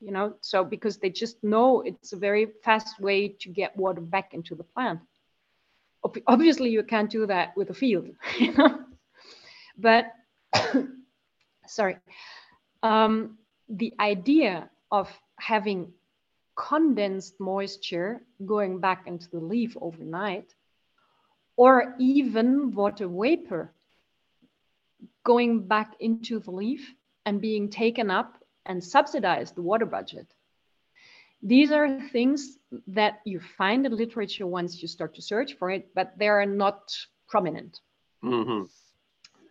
[SPEAKER 2] You know, so because they just know it's a very fast way to get water back into the plant. Obviously, you can't do that with a field, *laughs* but *coughs* sorry, um, the idea of having condensed moisture going back into the leaf overnight, or even water vapor going back into the leaf and being taken up and subsidize the water budget. These are things that you find in literature once you start to search for it, but they are not prominent. Mm-hmm.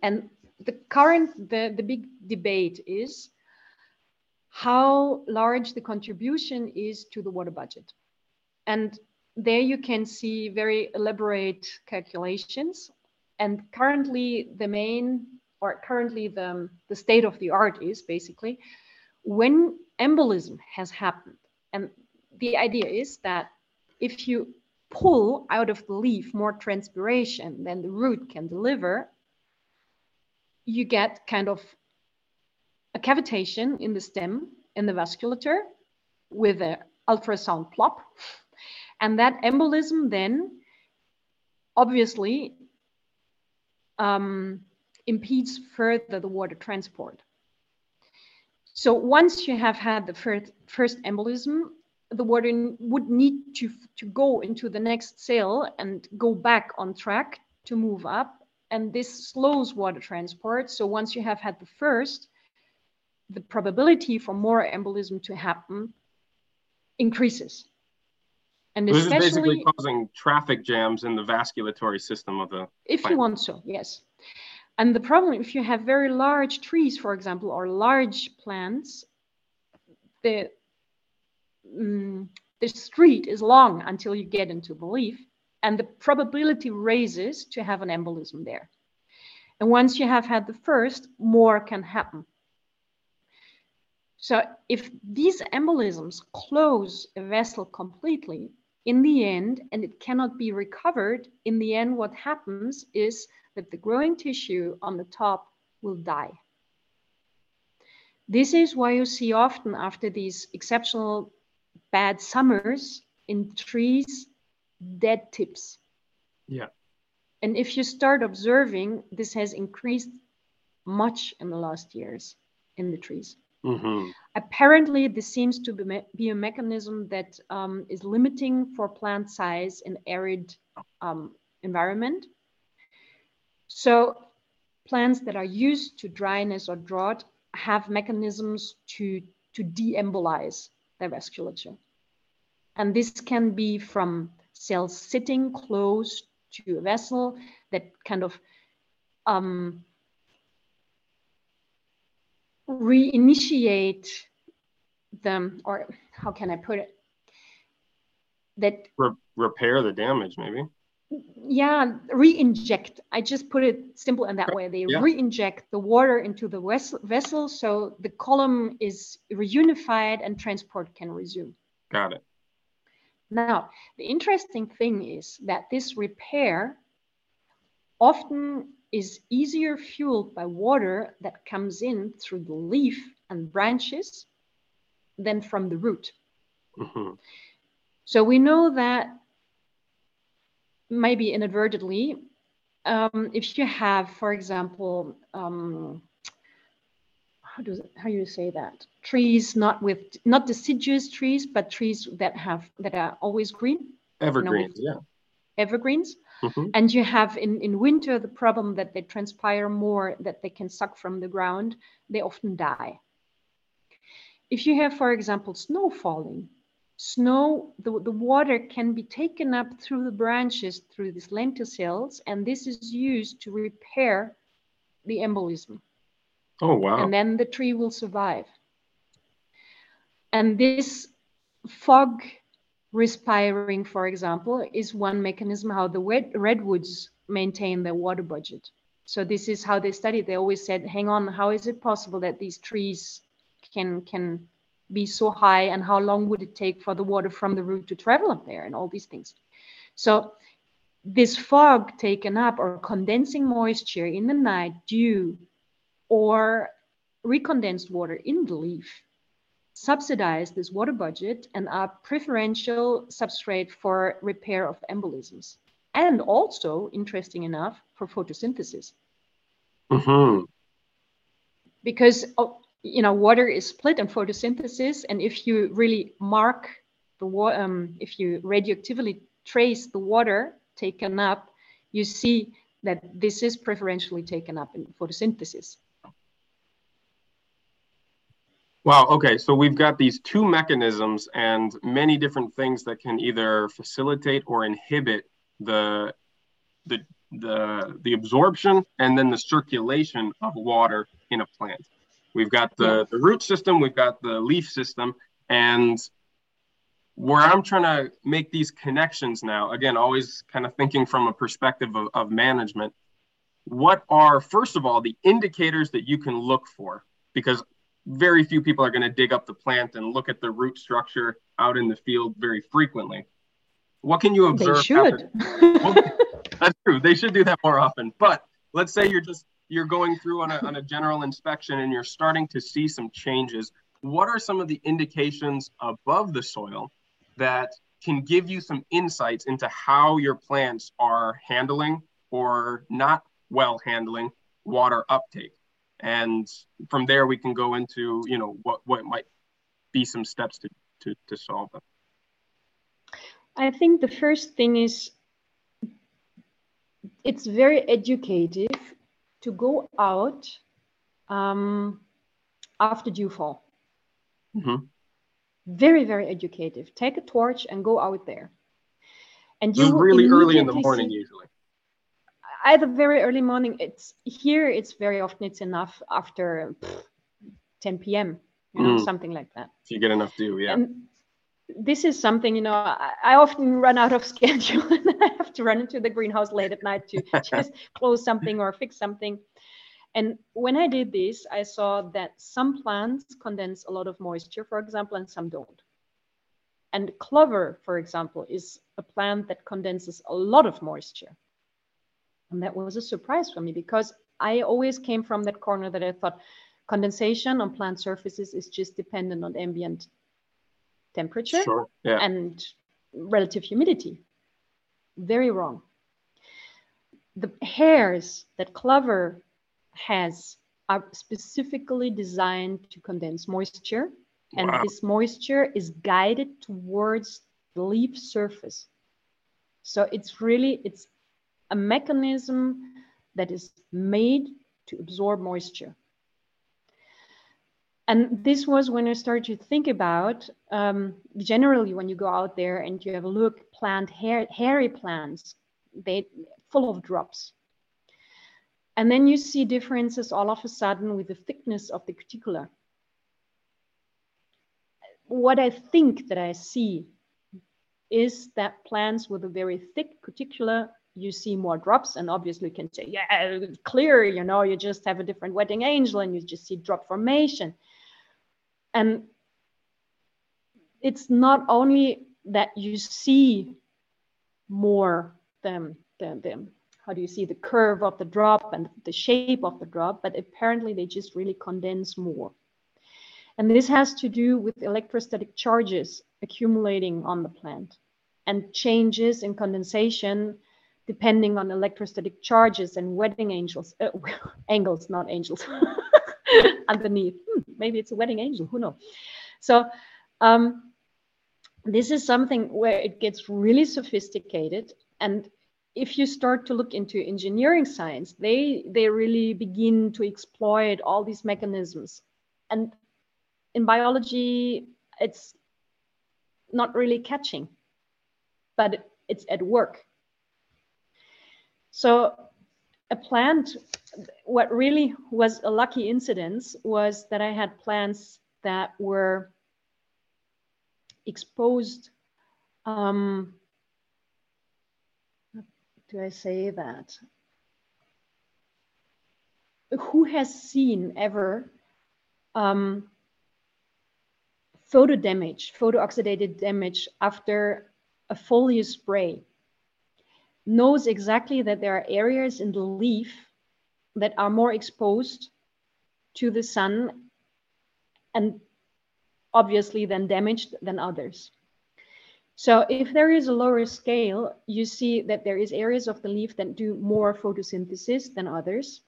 [SPEAKER 2] And the current, the, the big debate is how large the contribution is to the water budget. And there you can see very elaborate calculations. And currently the main, or currently the, the state of the art is basically when embolism has happened. And the idea is that if you pull out of the leaf more transpiration than the root can deliver, you get kind of a cavitation in the stem in the vasculature with an ultrasound plop. And that embolism then obviously um, impedes further the water transport. So once you have had the first, first embolism, the water would need to, to go into the next cell and go back on track to move up. And this slows water transport. So once you have had the first, the probability for more embolism to happen increases.
[SPEAKER 1] And this is basically causing traffic jams in the vasculatory system of the.
[SPEAKER 2] If plant. you want so, yes. And the problem, if you have very large trees, for example, or large plants, the um, the street is long until you get into the leaf, and the probability raises to have an embolism there. And once you have had the first, more can happen. So if these embolisms close a vessel completely, in the end, and it cannot be recovered, in the end, what happens is that the growing tissue on the top will die. This is why you see often after these exceptional bad summers in trees, dead tips.
[SPEAKER 1] Yeah.
[SPEAKER 2] And if you start observing, this has increased much in the last years in the trees.
[SPEAKER 1] Mm-hmm.
[SPEAKER 2] Apparently, this seems to be, me- be a mechanism that um, is limiting for plant size in arid um, environment. So plants that are used to dryness or drought have mechanisms to, to de-embolize their vasculature. And this can be from cells sitting close to a vessel that kind of um, reinitiate them, or how can I put it? That
[SPEAKER 1] Re- repair the damage, maybe.
[SPEAKER 2] yeah, re-inject. I just put it simple in that way. They
[SPEAKER 1] Yeah.
[SPEAKER 2] re-inject the water into the vessel, vessel so the column is reunified and transport can resume.
[SPEAKER 1] Got it.
[SPEAKER 2] Now, the interesting thing is that this repair often is easier fueled by water that comes in through the leaf and branches than from the root.
[SPEAKER 1] hmm
[SPEAKER 2] So we know that maybe inadvertently, um, if you have, for example, um, how does how do you say that? Trees not with not deciduous trees, but trees that have that are always green,
[SPEAKER 1] Evergreens, yeah.
[SPEAKER 2] evergreens.
[SPEAKER 1] Hmm
[SPEAKER 2] And you have in, in winter the problem that they transpire more, that they can suck from the ground, they often die. If you have, for example, snow falling, snow, the, the water can be taken up through the branches, through these lenticels, and this is used to repair the embolism.
[SPEAKER 1] Oh, wow.
[SPEAKER 2] And then the tree will survive. And this fog respiring, for example, is one mechanism how the wet redwoods maintain their water budget. So this is how they studied. They always said, hang on, how is it possible that these trees can can be so high and how long would it take for the water from the root to travel up there and all these things. So this fog taken up or condensing moisture in the night, dew, or recondensed water in the leaf subsidize this water budget and are preferential substrate for repair of embolisms. And also interesting enough for photosynthesis.
[SPEAKER 1] Hmm
[SPEAKER 2] because oh, you know water is split in photosynthesis and if you really mark the water um, if you radioactively trace the water taken up you see that this is preferentially taken up in photosynthesis
[SPEAKER 1] Wow. Okay. So we've got these two mechanisms and many different things that can either facilitate or inhibit the the the the absorption and then the circulation of water in a plant. We've got the, the root system, we've got the leaf system, and where I'm trying to make these connections now, again, always kind of thinking from a perspective of, of management. What are, first of all, the indicators that you can look for? Because very few people are going to dig up the plant and look at the root structure out in the field very frequently. What can you observe?
[SPEAKER 2] they should
[SPEAKER 1] after- *laughs* That's true. They should do that more often. But let's say you're just you're going through on a, on a general inspection and you're starting to see some changes. What are some of the indications above the soil that can give you some insights into how your plants are handling or not well handling water uptake? And from there, we can go into you know what what might be some steps to to, to solve them.
[SPEAKER 2] I think the first thing is it's very educative to go out um, after dewfall.
[SPEAKER 1] Mhm.
[SPEAKER 2] Very, very educative. Take a torch and go out there. And
[SPEAKER 1] is really early in the morning
[SPEAKER 2] see-
[SPEAKER 1] usually.
[SPEAKER 2] Either very early morning. It's here. It's very often it's enough after pff, 10 p.m. You know,
[SPEAKER 1] Mm.
[SPEAKER 2] something like that.
[SPEAKER 1] If you get enough dew, yeah.
[SPEAKER 2] And this is something, you know, I, I often run out of *laughs* schedule and I have to run into the greenhouse late at night to *laughs* just close something or fix something. And when I did this, I saw that some plants condense a lot of moisture, for example, and some don't. And clover, for example, is a plant that condenses a lot of moisture. And that was a surprise for me because I always came from that corner that I thought condensation on plant surfaces is just dependent on ambient temperature
[SPEAKER 1] sure. yeah.
[SPEAKER 2] and relative humidity. Very wrong. The hairs that clover has are specifically designed to condense moisture and wow. this moisture is guided towards the leaf surface so it's really it's a mechanism that is made to absorb moisture. And this was when i started to think about um, generally when you go out there and you have a look plant hair, hairy plants they full of drops. And then you see differences all of a sudden with the thickness of the cuticula. What I think that I see is that plants with a very thick cuticula, you see more drops, and obviously you can say, yeah, clear, you know, you just have a different wedding angel and you just see drop formation. And it's not only that you see more than, than, them how do you see the curve of the drop and the shape of the drop, but apparently they just really condense more. And this has to do with electrostatic charges accumulating on the plant and changes in condensation depending on electrostatic charges and wedding angels, uh, *laughs* angles, not angels, *laughs* underneath. Hmm, maybe it's a wedding angel, who knows? So um, this is something where it gets really sophisticated. And if you start to look into engineering science, they, they really begin to exploit all these mechanisms. And in biology, it's not really catching, but it's at work. So a plant, what really was a lucky incidence was that I had plants that were exposed. Um, do I say that? Who has seen ever um, photo damage, photo oxidated damage after a foliar spray knows exactly that there are areas in the leaf that are more exposed to the sun and obviously then damaged than others. So if there is a lower scale, you see that there is areas of the leaf that do more photosynthesis than others.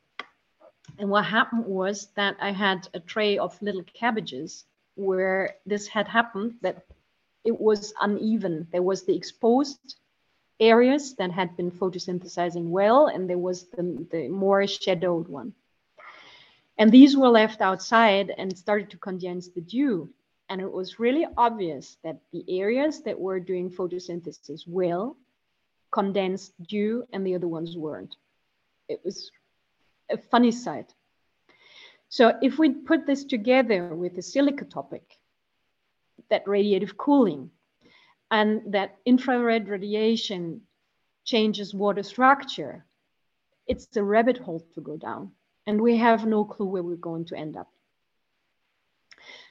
[SPEAKER 2] And what happened was that I had a tray of little cabbages where this had happened that it was uneven. There was the exposed areas that had been photosynthesizing well, and there was the, the more shadowed one. And these were left outside and started to condense the dew. And it was really obvious that the areas that were doing photosynthesis well condensed dew and the other ones weren't. It was a funny sight. So if we put this together with the silica topic, that radiative cooling, and that infrared radiation changes water structure, it's a rabbit hole to go down. And we have no clue where we're going to end up.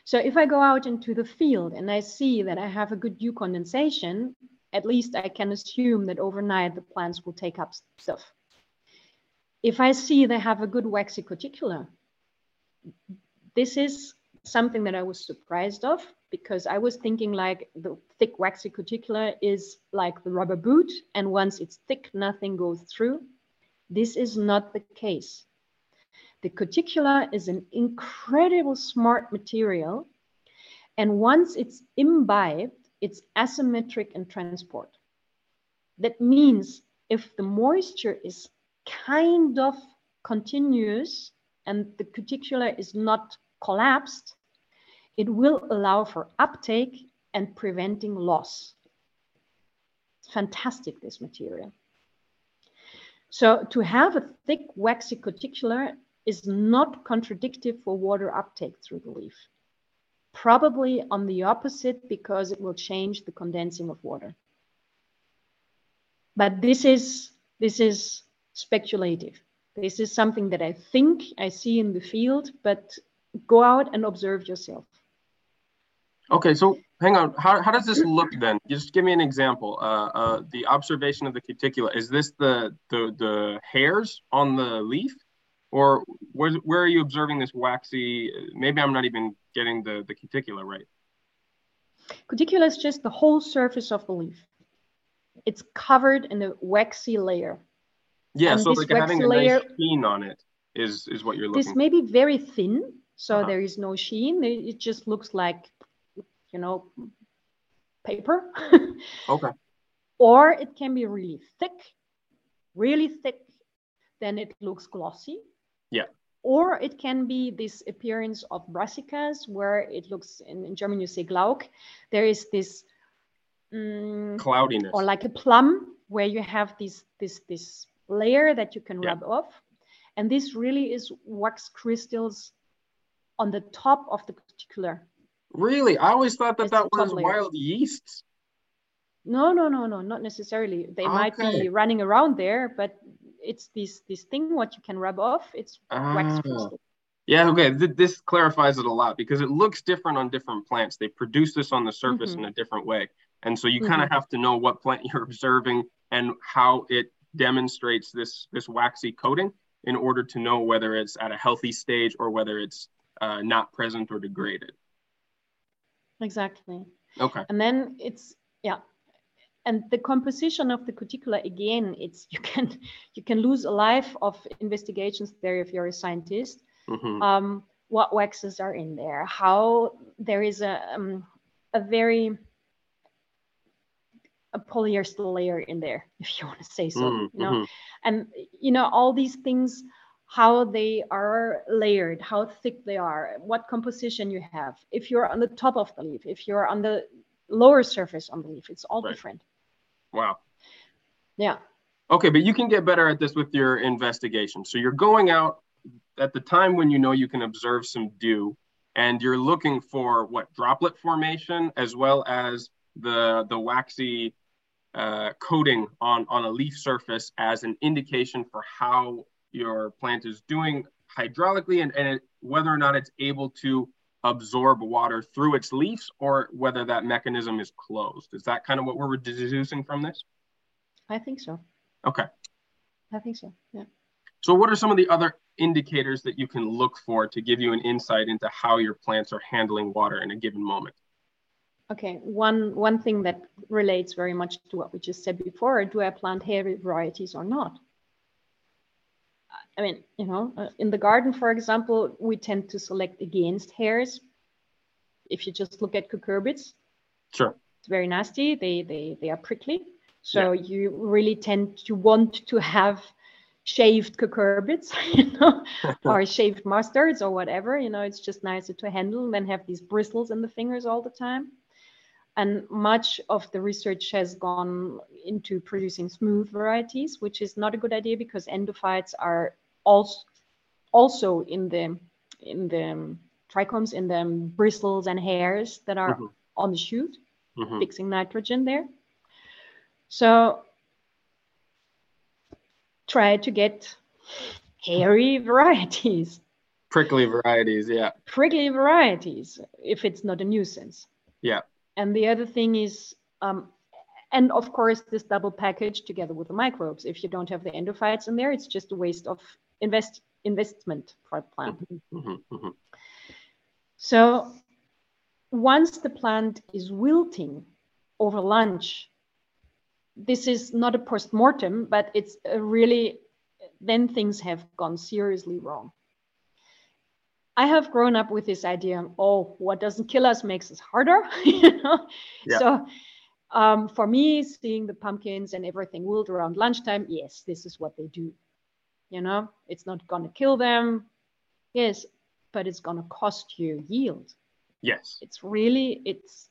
[SPEAKER 2] So if I go out into the field and I see that I have a good dew condensation, at least I can assume that overnight the plants will take up stuff. If I see they have a good waxy cuticula, this is something that I was surprised of because I was thinking like the thick waxy cuticula is like the rubber boot, and once it's thick, nothing goes through. This is not the case. The cuticula is an incredible smart material, and once it's imbibed, it's asymmetric in transport. That means if the moisture is kind of continuous and the cuticula is not collapsed, it will allow for uptake and preventing loss. It's fantastic, this material. So to have a thick waxy cuticular is not contradictive for water uptake through the leaf. Probably on the opposite because it will change the condensing of water. But this is, this is speculative. This is something that I think I see in the field, but go out and observe yourself.
[SPEAKER 1] Okay, so hang on. How, how does this look then? Just give me an example. Uh, uh, the observation of the cuticula. Is this the, the the hairs on the leaf, or where, where are you observing this waxy? Maybe I'm not even getting the, the cuticula right.
[SPEAKER 2] Cuticula is just the whole surface of the leaf. It's covered in a waxy layer.
[SPEAKER 1] Yeah, and so like having a layer, nice sheen on it is is what you're looking.
[SPEAKER 2] This may be very thin, so uh-huh. there is no sheen. It just looks like, you know, paper. *laughs*
[SPEAKER 1] okay.
[SPEAKER 2] Or it can be really thick, really thick. Then it looks glossy.
[SPEAKER 1] Yeah.
[SPEAKER 2] Or it can be this appearance of brassicas, where it looks in, in German you say Glauc. There is this
[SPEAKER 1] um, cloudiness,
[SPEAKER 2] or like a plum, where you have this this this layer that you can yeah. rub off, and this really is wax crystals on the top of the cuticular.
[SPEAKER 1] Really, I always thought that that was wild yeasts.
[SPEAKER 2] No, no, no, no, not necessarily. They okay. might be running around there, but it's this this thing what you can rub off. It's wax ah. crystal.
[SPEAKER 1] Yeah, okay. Th- this clarifies it a lot because it looks different on different plants. They produce this on the surface mm-hmm. in a different way. And so you mm-hmm. kind of have to know what plant *laughs* you're observing and how it demonstrates this this waxy coating in order to know whether it's at a healthy stage or whether it's uh, not present or degraded.
[SPEAKER 2] Exactly.
[SPEAKER 1] Okay.
[SPEAKER 2] And then it's yeah, and the composition of the cuticula again, it's *laughs* you can you can lose a life of investigations there if you're a scientist. Mm-hmm. Um, what waxes are in there? How there is a um, a very a polyester layer in there, *laughs* if you want to say so. Mm-hmm. You know, and you know all these things how they are layered, how thick they are, what composition you have. If you're on the top of the leaf, if you're on the lower surface on the leaf, it's all right. different.
[SPEAKER 1] Wow.
[SPEAKER 2] Yeah.
[SPEAKER 1] Okay, but you can get better at this with your investigation. So you're going out at the time when you know you can observe some dew, and you're looking for what droplet formation as well as the the waxy uh, coating on on a leaf surface as an indication for how your plant is doing hydraulically and, and it, whether or not it's able to absorb water through its leaves or whether that mechanism is closed. Is that kind of what we're deducing from this?
[SPEAKER 2] I think so.
[SPEAKER 1] Okay.
[SPEAKER 2] I think so. Yeah.
[SPEAKER 1] So, what are some of the other indicators that you can look for to give you an insight into how your plants are handling water in a given moment?
[SPEAKER 2] Okay, one one thing that relates very much to what we just said before: Do I plant hairy varieties or not? I mean, you know, uh, in the garden, for example, we tend to select against hairs. If you just look at cucurbits,
[SPEAKER 1] sure,
[SPEAKER 2] it's very nasty. They they they are prickly, so yeah. you really tend to want to have shaved cucurbits, *laughs* you know, *laughs* or shaved mustards or whatever. You know, it's just nicer to handle than have these bristles in the fingers all the time. And much of the research has gone into producing smooth varieties, which is not a good idea because endophytes are also also in the in the trichomes in the bristles and hairs that are mm-hmm. on the shoot, mm-hmm. fixing nitrogen there. So try to get hairy varieties.
[SPEAKER 1] Prickly varieties, yeah.
[SPEAKER 2] Prickly varieties, if it's not a nuisance.
[SPEAKER 1] Yeah.
[SPEAKER 2] And the other thing is um, and of course, this double package together with the microbes. If you don't have the endophytes in there, it's just a waste of invest investment for the plant. Mm-hmm, mm-hmm, mm-hmm. So once the plant is wilting over lunch, this is not a post-mortem, but it's really, then things have gone seriously wrong. I have grown up with this idea, oh, what doesn't kill us makes us harder, *laughs* you know? Yeah. So um, for me, seeing the pumpkins and everything wilt around lunchtime, yes, this is what they do. You know, it's not going to kill them. Yes, but it's going to cost you yield.
[SPEAKER 1] Yes.
[SPEAKER 2] It's really, it's,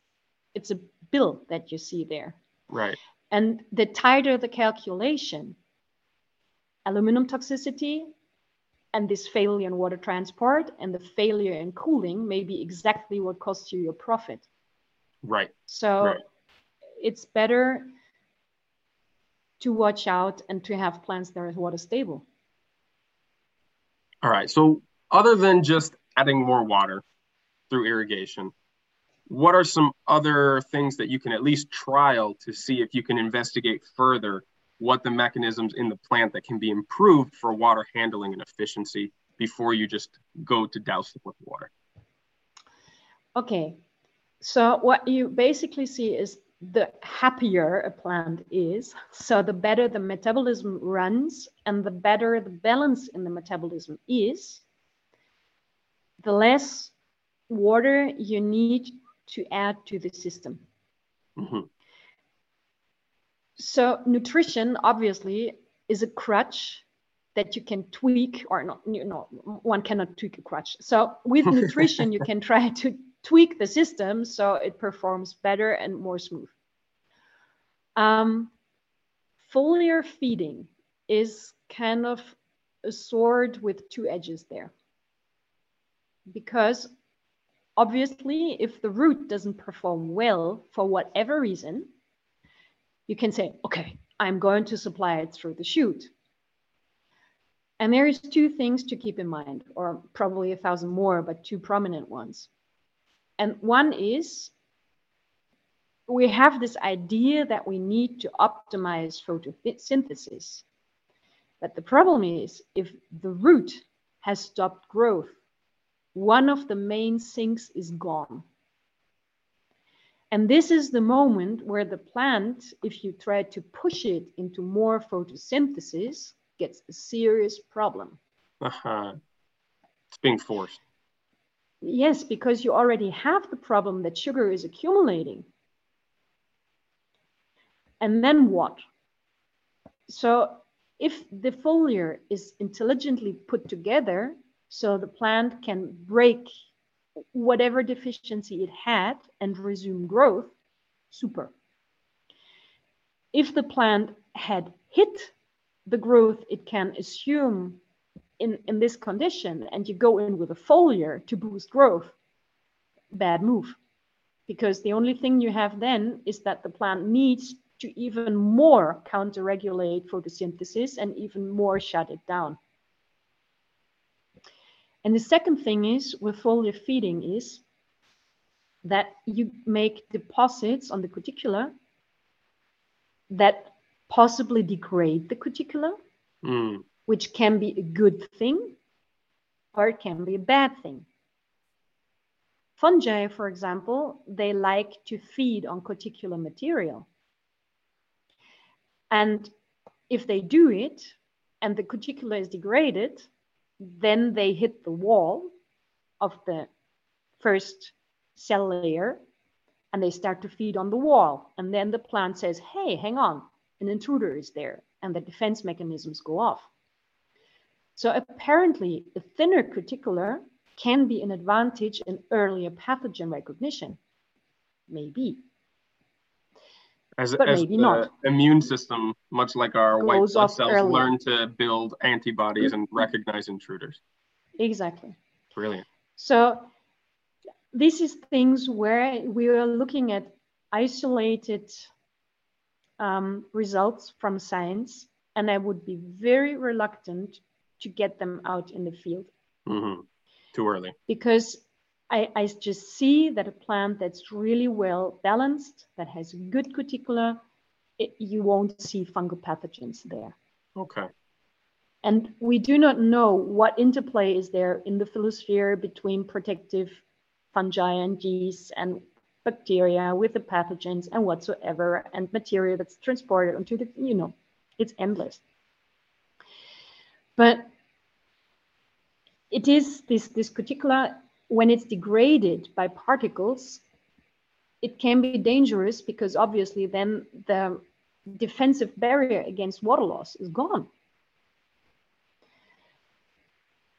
[SPEAKER 2] it's a bill that you see there.
[SPEAKER 1] Right.
[SPEAKER 2] And the tighter the calculation, aluminum toxicity and this failure in water transport and the failure in cooling may be exactly what costs you your profit.
[SPEAKER 1] Right.
[SPEAKER 2] So
[SPEAKER 1] right
[SPEAKER 2] it's better to watch out and to have plants that are water stable.
[SPEAKER 1] All right. So, other than just adding more water through irrigation, what are some other things that you can at least trial to see if you can investigate further
[SPEAKER 3] what the mechanisms in the plant that can be improved for water handling and efficiency before you just go to douse it with water.
[SPEAKER 2] Okay, so what you basically see is the happier a plant is, so the better the metabolism runs and the better the balance in the metabolism is, the less water you need to add to the system. Mm-hmm. So nutrition obviously is a crutch that you can tweak or not, you know, one cannot tweak a crutch. So with *laughs* nutrition, you can try to tweak the system so it performs better and more smooth. Um, foliar feeding is kind of a sword with two edges there. Because obviously, if the root doesn't perform well for whatever reason, you can say, okay, I'm going to supply it through the shoot. And there is two things to keep in mind, or probably a thousand more, but two prominent ones. And one is we have this idea that we need to optimize photosynthesis. But the problem is if the root has stopped growth, one of the main sinks is gone. And this is the moment where the plant, if you try to push it into more photosynthesis, gets a serious problem.
[SPEAKER 3] Uh-huh. It's being forced.
[SPEAKER 2] Yes, because you already have the problem that sugar is accumulating. And then what? So if the foliar is intelligently put together, so the plant can break whatever deficiency it had and resume growth, super. If the plant had hit the growth it can assume in, in this condition and you go in with a foliar to boost growth, bad move. Because the only thing you have then is that the plant needs to even more counter-regulate photosynthesis and even more shut it down. And the second thing is with foliar feeding is that you make deposits on the cuticula that possibly degrade the cuticula, mm. Which can be a good thing or it can be a bad thing. Fungi, for example, they like to feed on cuticular material. And if they do it and the cuticula is degraded, then they hit the wall of the first cell layer and they start to feed on the wall. And then the plant says, hey, hang on, an intruder is there, and the defense mechanisms go off. So apparently, a thinner cuticular can be an advantage in earlier pathogen recognition. Maybe.
[SPEAKER 3] As, but as maybe the not. immune system, much like our Goes white blood cells, earlier. learn to build antibodies and recognize intruders.
[SPEAKER 2] Exactly.
[SPEAKER 3] Brilliant.
[SPEAKER 2] So this is things where we are looking at isolated um, results from science, and I would be very reluctant to get them out in the field.
[SPEAKER 3] Mm-hmm. Too early.
[SPEAKER 2] Because I, I just see that a plant that's really well balanced, that has good cuticula, it, you won't see fungal pathogens there.
[SPEAKER 3] Okay.
[SPEAKER 2] And we do not know what interplay is there in the phyllosphere between protective fungi and yeast and bacteria with the pathogens and whatsoever and material that's transported onto the, you know, it's endless. But it is this, this cuticular, when it's degraded by particles, it can be dangerous because obviously then the defensive barrier against water loss is gone.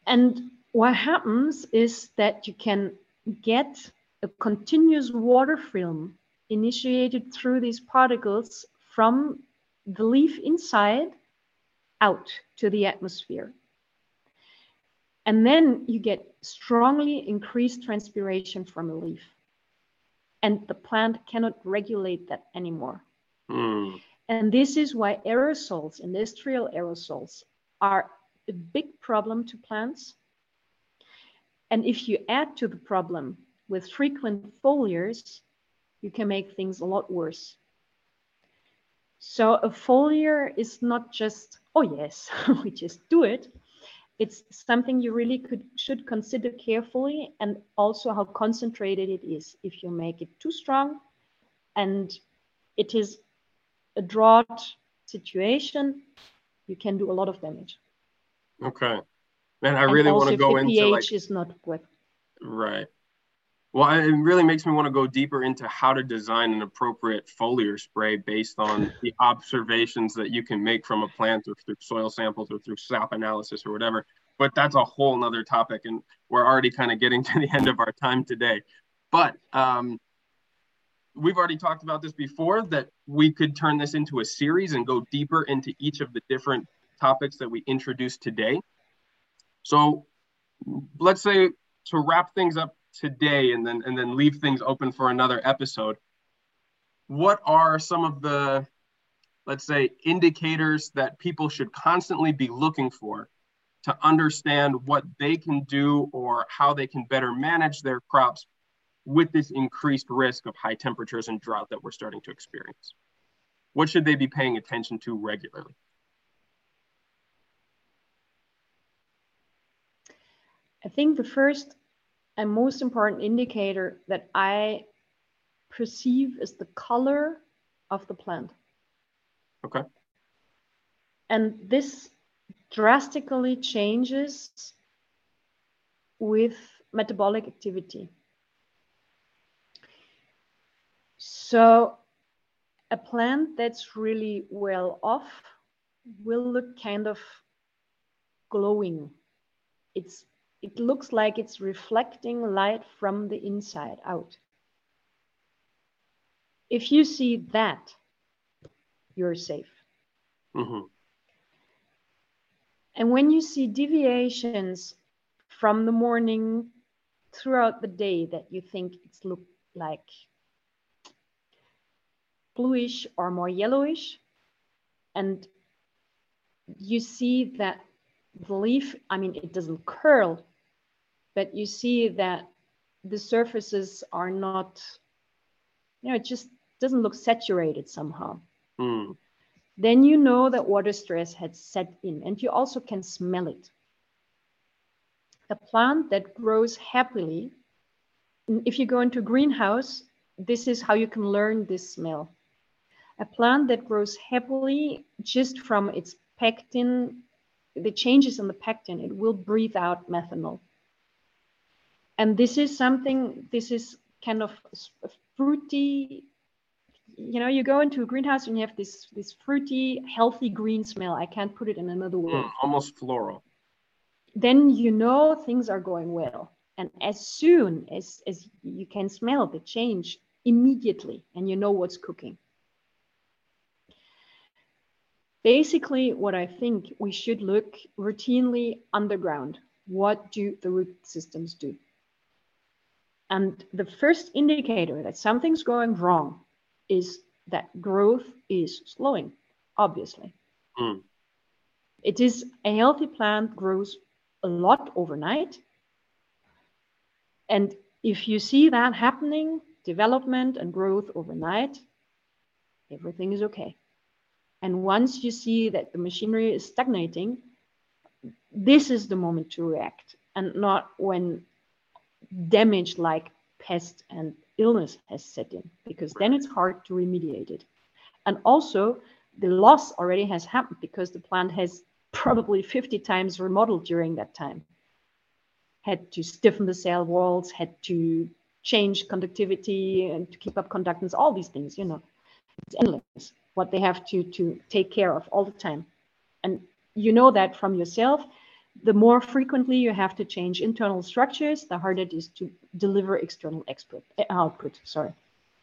[SPEAKER 2] And what happens is that you can get a continuous water film initiated through these particles from the leaf inside out to the atmosphere. And then you get strongly increased transpiration from a leaf. And the plant cannot regulate that anymore. Mm. And this is why aerosols, industrial aerosols, are a big problem to plants. And if you add to the problem with frequent foliars, you can make things a lot worse. So a foliar is not just, oh yes, *laughs* we just do it. It's something you really could should consider carefully and also how concentrated it is. If you make it too strong and it is a drought situation, you can do a lot of damage.
[SPEAKER 1] Okay. Man, I really want to go into
[SPEAKER 2] pH
[SPEAKER 1] like
[SPEAKER 2] is not good.
[SPEAKER 1] Right. Well, it really makes me want to go deeper into how to design an appropriate foliar spray based on the observations that you can make from a plant or through soil samples or through sap analysis or whatever. But that's a whole nother topic, and we're already kind of getting *laughs* to the end of our time today. But um, we've already talked about this before that we could turn this into a series and go deeper into each of the different topics that we introduced today. So let's say to wrap things up today and then and then leave things open for another episode. What are some of the let's say indicators that people should constantly be looking for to understand what they can do or how they can better manage their crops with this increased risk of high temperatures and drought that we're starting to experience? What should they be paying attention to regularly?
[SPEAKER 2] I think the first and most important indicator that I perceive is the color of the plant.
[SPEAKER 1] Okay.
[SPEAKER 2] And this drastically changes with metabolic activity. So a plant that's really well off will look kind of glowing. It's it looks like it's reflecting light from the inside out. If you see that, you're safe.
[SPEAKER 1] Mm-hmm.
[SPEAKER 2] And when you see deviations from the morning throughout the day that you think it's look like bluish or more yellowish, and you see that the leaf, I mean, it doesn't curl, but you see that the surfaces are not, you know, it just doesn't look saturated somehow.
[SPEAKER 1] Mm.
[SPEAKER 2] Then you know that water stress had set in, and you also can smell it. A plant that grows happily, if you go into a greenhouse, this is how you can learn this smell. A plant that grows happily just from its pectin the changes in the pectin, it will breathe out methanol. And this is something, this is kind of fruity, you know, you go into a greenhouse and you have this, this fruity, healthy green smell. I can't put it in another word. Mm,
[SPEAKER 1] almost floral.
[SPEAKER 2] Then you know things are going well. And as soon as, as you can smell the change immediately and you know what's cooking. Basically, what I think we should look routinely underground. What do the root systems do? And the first indicator that something's going wrong is that growth is slowing, obviously.
[SPEAKER 1] Mm.
[SPEAKER 2] It is a healthy plant grows a lot overnight. And if you see that happening, development and growth overnight, everything is okay. And once you see that the machinery is stagnating, this is the moment to react and not when damage like pest and illness has set in, because then it's hard to remediate it. And also, the loss already has happened because the plant has probably 50 times remodeled during that time. Had to stiffen the cell walls, had to change conductivity and to keep up conductance, all these things, you know. It's endless what they have to to take care of all the time and you know that from yourself the more frequently you have to change internal structures the harder it is to deliver external export, uh, output sorry.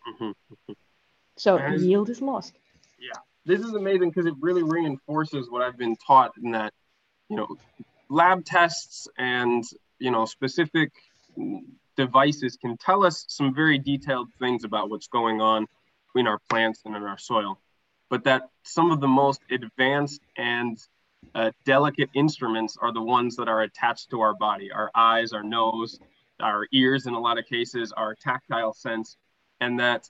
[SPEAKER 1] Mm-hmm.
[SPEAKER 2] so and yield is lost.
[SPEAKER 1] Yeah. This is amazing because it really reinforces what i've been taught in that you know lab tests and you know specific devices can tell us some very detailed things about what's going on between our plants and in our soil but that some of the most advanced and uh, delicate instruments are the ones that are attached to our body our eyes, our nose, our ears, in a lot of cases, our tactile sense, and that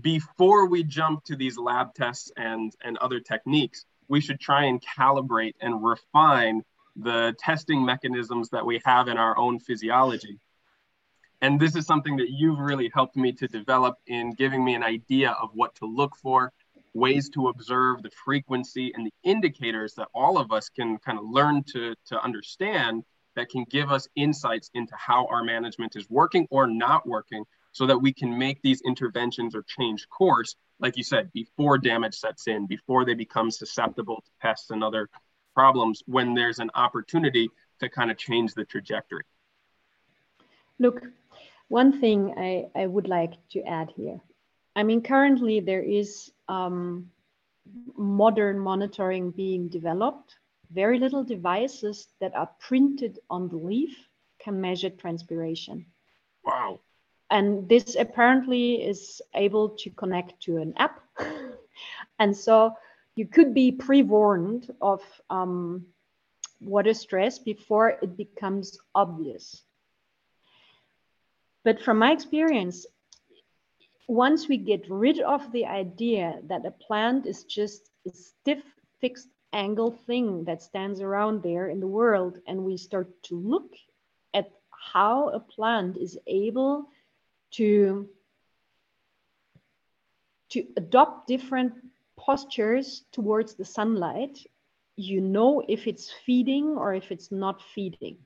[SPEAKER 1] before we jump to these lab tests and, and other techniques, we should try and calibrate and refine the testing mechanisms that we have in our own physiology. And this is something that you've really helped me to develop in giving me an idea of what to look for, ways to observe the frequency and the indicators that all of us can kind of learn to, to understand that can give us insights into how our management is working or not working so that we can make these interventions or change course, like you said, before damage sets in, before they become susceptible to pests and other problems, when there's an opportunity to kind of change the trajectory.
[SPEAKER 2] Look, one thing I, I would like to add here. I mean, currently there is um, modern monitoring being developed. Very little devices that are printed on the leaf can measure transpiration.
[SPEAKER 1] Wow
[SPEAKER 2] and this apparently is able to connect to an app *laughs* and so you could be pre-warned of um, water stress before it becomes obvious but from my experience once we get rid of the idea that a plant is just a stiff fixed angle thing that stands around there in the world and we start to look at how a plant is able to to adopt different postures towards the sunlight you know if it's feeding or if it's not feeding.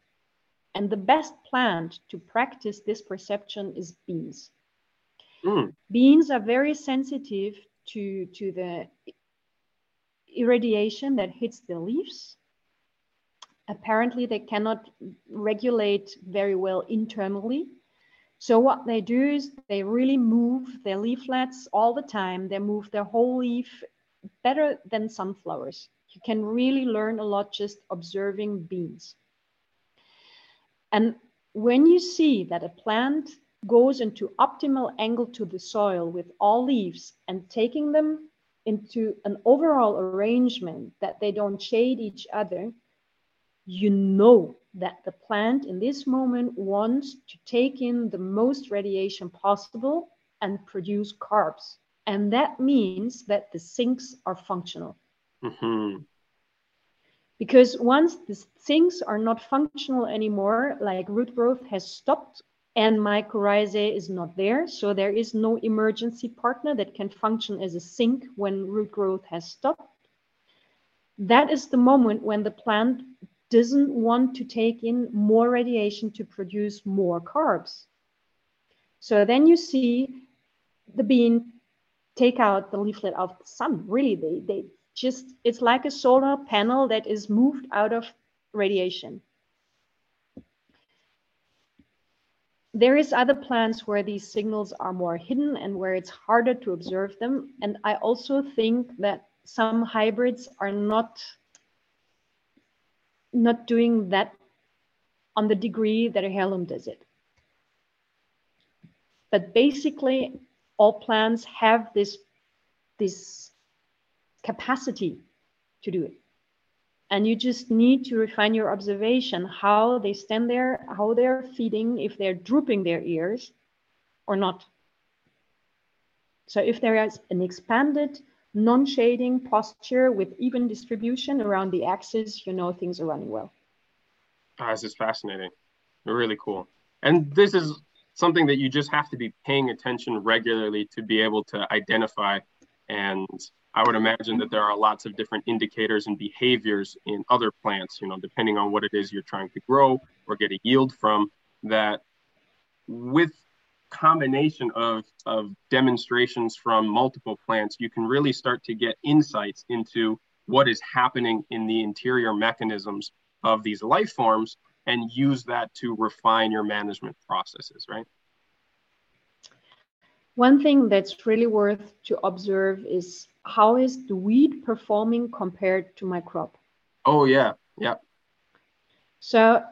[SPEAKER 2] And the best plant to practice this perception is beans mm. beans are very sensitive to to the irradiation that hits the leaves apparently they cannot regulate very well internally so what they do is they really move their leaflets all the time. They move their whole leaf better than sunflowers. You can really learn a lot just observing beans. And when you see that a plant goes into optimal angle to the soil with all leaves and taking them into an overall arrangement that they don't shade each other, you know that the plant in this moment wants to take in the most radiation possible and produce carbs. And that means that the sinks are functional. Mm-hmm. Because once the sinks are not functional anymore, like root growth has stopped and mycorrhizae is not there, so there is no emergency partner that can function as a sink when root growth has stopped. That is the moment when the plant doesn't want to take in more radiation to produce more carbs. So then you see the bean take out the leaflet of the sun. Really, they, they just, it's like a solar panel that is moved out of radiation. There is other plants where these signals are more hidden and where it's harder to observe them. And I also think that some hybrids are not not doing that on the degree that a heirloom does it. But basically, all plants have this, this capacity to do it. And you just need to refine your observation, how they stand there, how they're feeding, if they're drooping their ears or not. So if there is an expanded non-shading posture with even distribution around the axis, you know things are running well.
[SPEAKER 1] Oh, this is fascinating. Really cool. And this is something that you just have to be paying attention regularly to be able to identify. And I would imagine that there are lots of different indicators and behaviors in other plants, you know, depending on what it is you're trying to grow or get a yield from, that with combination of, of demonstrations from multiple plants, you can really start to get insights into what is happening in the interior mechanisms of these life forms and use that to refine your management processes, right?
[SPEAKER 2] One thing that's really worth to observe is how is the weed performing compared to my crop?
[SPEAKER 1] Oh, yeah. Yeah.
[SPEAKER 2] So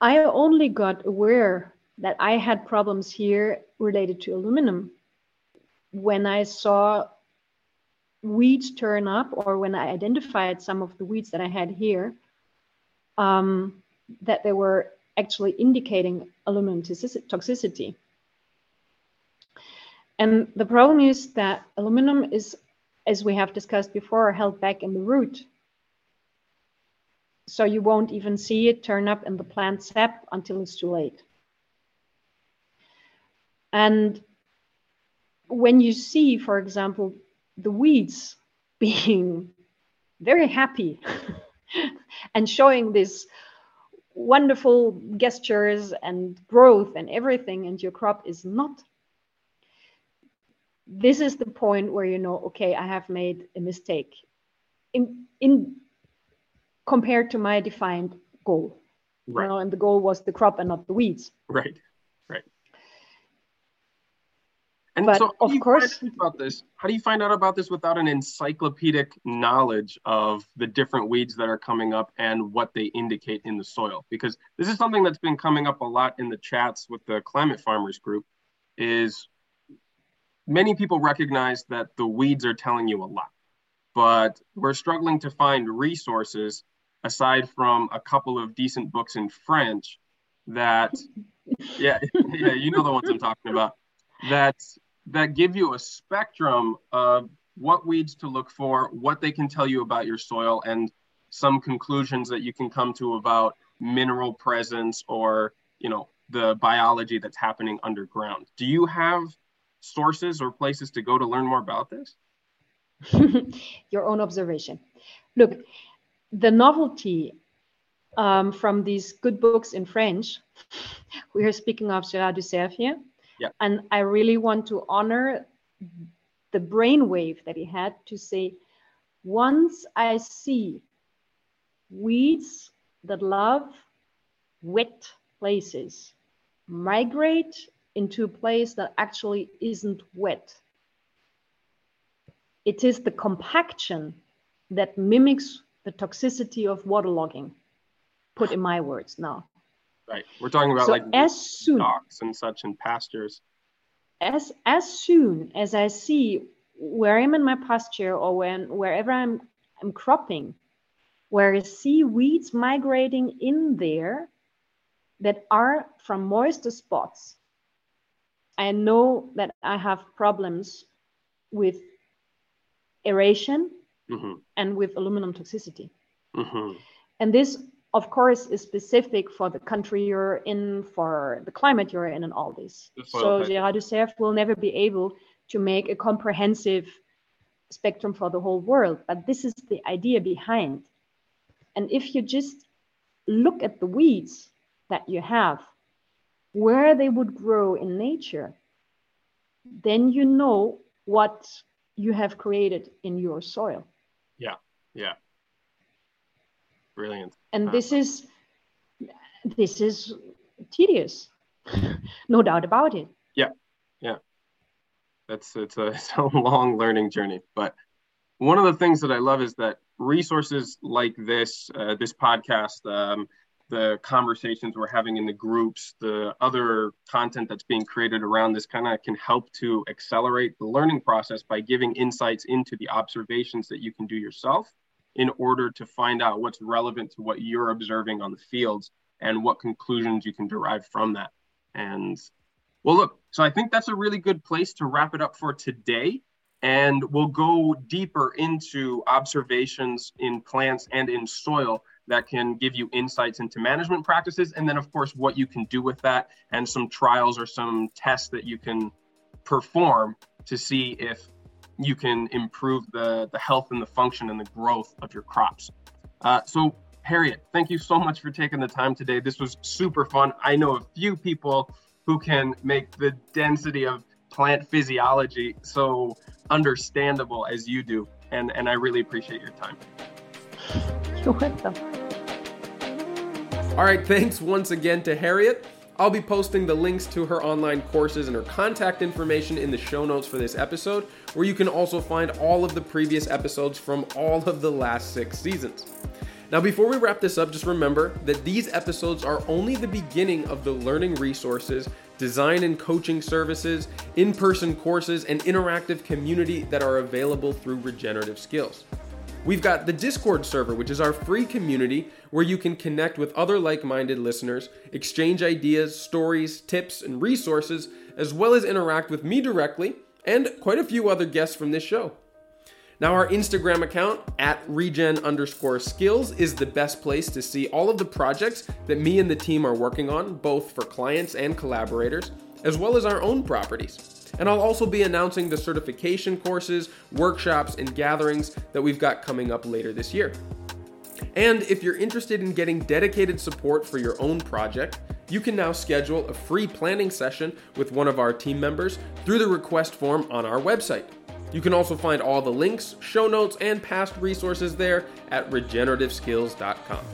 [SPEAKER 2] I only got aware that I had problems here related to aluminum. When I saw weeds turn up, or when I identified some of the weeds that I had here, um, that they were actually indicating aluminum toxicity. And the problem is that aluminum is, as we have discussed before, held back in the root. So you won't even see it turn up in the plant sap until it's too late. And when you see, for example, the weeds *laughs* being very happy *laughs* and showing this wonderful gestures and growth and everything, and your crop is not. This is the point where you know, okay, I have made a mistake in in compared to my defined goal. Right. You know, and the goal was the crop and not the weeds.
[SPEAKER 1] Right. Right. And
[SPEAKER 2] but
[SPEAKER 1] so,
[SPEAKER 2] of course,
[SPEAKER 1] about this. How do you find out about this without an encyclopedic knowledge of the different weeds that are coming up and what they indicate in the soil? Because this is something that's been coming up a lot in the chats with the climate farmers group. Is many people recognize that the weeds are telling you a lot, but we're struggling to find resources aside from a couple of decent books in French that, *laughs* yeah, yeah, you know the ones I'm talking about. That that give you a spectrum of what weeds to look for, what they can tell you about your soil, and some conclusions that you can come to about mineral presence or you know the biology that's happening underground. Do you have sources or places to go to learn more about this? *laughs*
[SPEAKER 2] your own observation. Look, the novelty um, from these good books in French, *laughs* we are speaking of Gérard Ducerf here,
[SPEAKER 1] yeah.
[SPEAKER 2] And I really want to honor the brainwave that he had to say, once I see weeds that love wet places migrate into a place that actually isn't wet. It is the compaction that mimics the toxicity of waterlogging, put in my words now.
[SPEAKER 1] Right. We're talking about
[SPEAKER 2] so
[SPEAKER 1] like
[SPEAKER 2] as soon
[SPEAKER 1] docks and such and pastures.
[SPEAKER 2] As as soon as I see where I'm in my pasture or when wherever I'm I'm cropping, where I see weeds migrating in there that are from moisture spots, I know that I have problems with aeration mm-hmm. and with aluminum toxicity. Mm-hmm. And this of course, is specific for the country you're in, for the climate you're in, and all this. So Gérard Ducerf will never be able to make a comprehensive spectrum for the whole world, but this is the idea behind. And if you just look at the weeds that you have, where they would grow in nature, then you know what you have created in your soil.
[SPEAKER 1] Yeah, yeah. Brilliant.
[SPEAKER 2] And this is this is tedious, *laughs* no doubt about it.
[SPEAKER 1] Yeah, yeah. That's it's a, *laughs* it's a long learning journey. But one of the things that I love is that resources like this, uh, this podcast, um, the conversations we're having in the groups, the other content that's being created around this kind of can help to accelerate the learning process by giving insights into the observations that you can do yourself in order to find out what's relevant to what you're observing on the fields and what conclusions you can derive from that. And well, look, so I think that's a really good place to wrap it up for today. And we'll go deeper into observations in plants and in soil that can give you insights into management practices. And then, of course, what you can do with that and some trials or some tests that you can perform to see if you can improve the, the health and the function and the growth of your crops. Uh, so, Harriet, thank you so much for taking the time today. This was super fun. I know a few people who can make the density of plant physiology so understandable as you do. And, and I really appreciate your time.
[SPEAKER 4] All right, thanks once again to Harriet. I'll be posting the links to her online courses and her contact information in the show notes for this episode, where you can also find all of the previous episodes from all of the last six seasons. Now, before we wrap this up, just remember that these episodes are only the beginning of the learning resources, design and coaching services, in person courses, and interactive community that are available through Regenerative Skills. We've got the Discord server, which is our free community where you can connect with other like minded listeners, exchange ideas, stories, tips, and resources, as well as interact with me directly
[SPEAKER 1] and quite a few other guests from this show. Now, our Instagram account at regen underscore skills is the best place to see all of the projects that me and the team are working on, both for clients and collaborators, as well as our own properties. And I'll also be announcing the certification courses, workshops, and gatherings that we've got coming up later this year. And if you're interested in getting dedicated support for your own project, you can now schedule a free planning session with one of our team members through the request form on our website. You can also find all the links, show notes, and past resources there at regenerativeskills.com.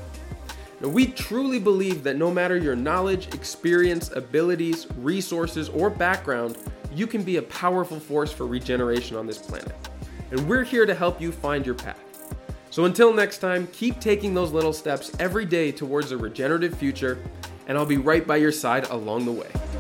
[SPEAKER 1] Now, we truly believe that no matter your knowledge, experience, abilities, resources, or background, you can be a powerful force for regeneration on this planet. And we're here to help you find your path. So until next time, keep taking those little steps every day towards a regenerative future, and I'll be right by your side along the way.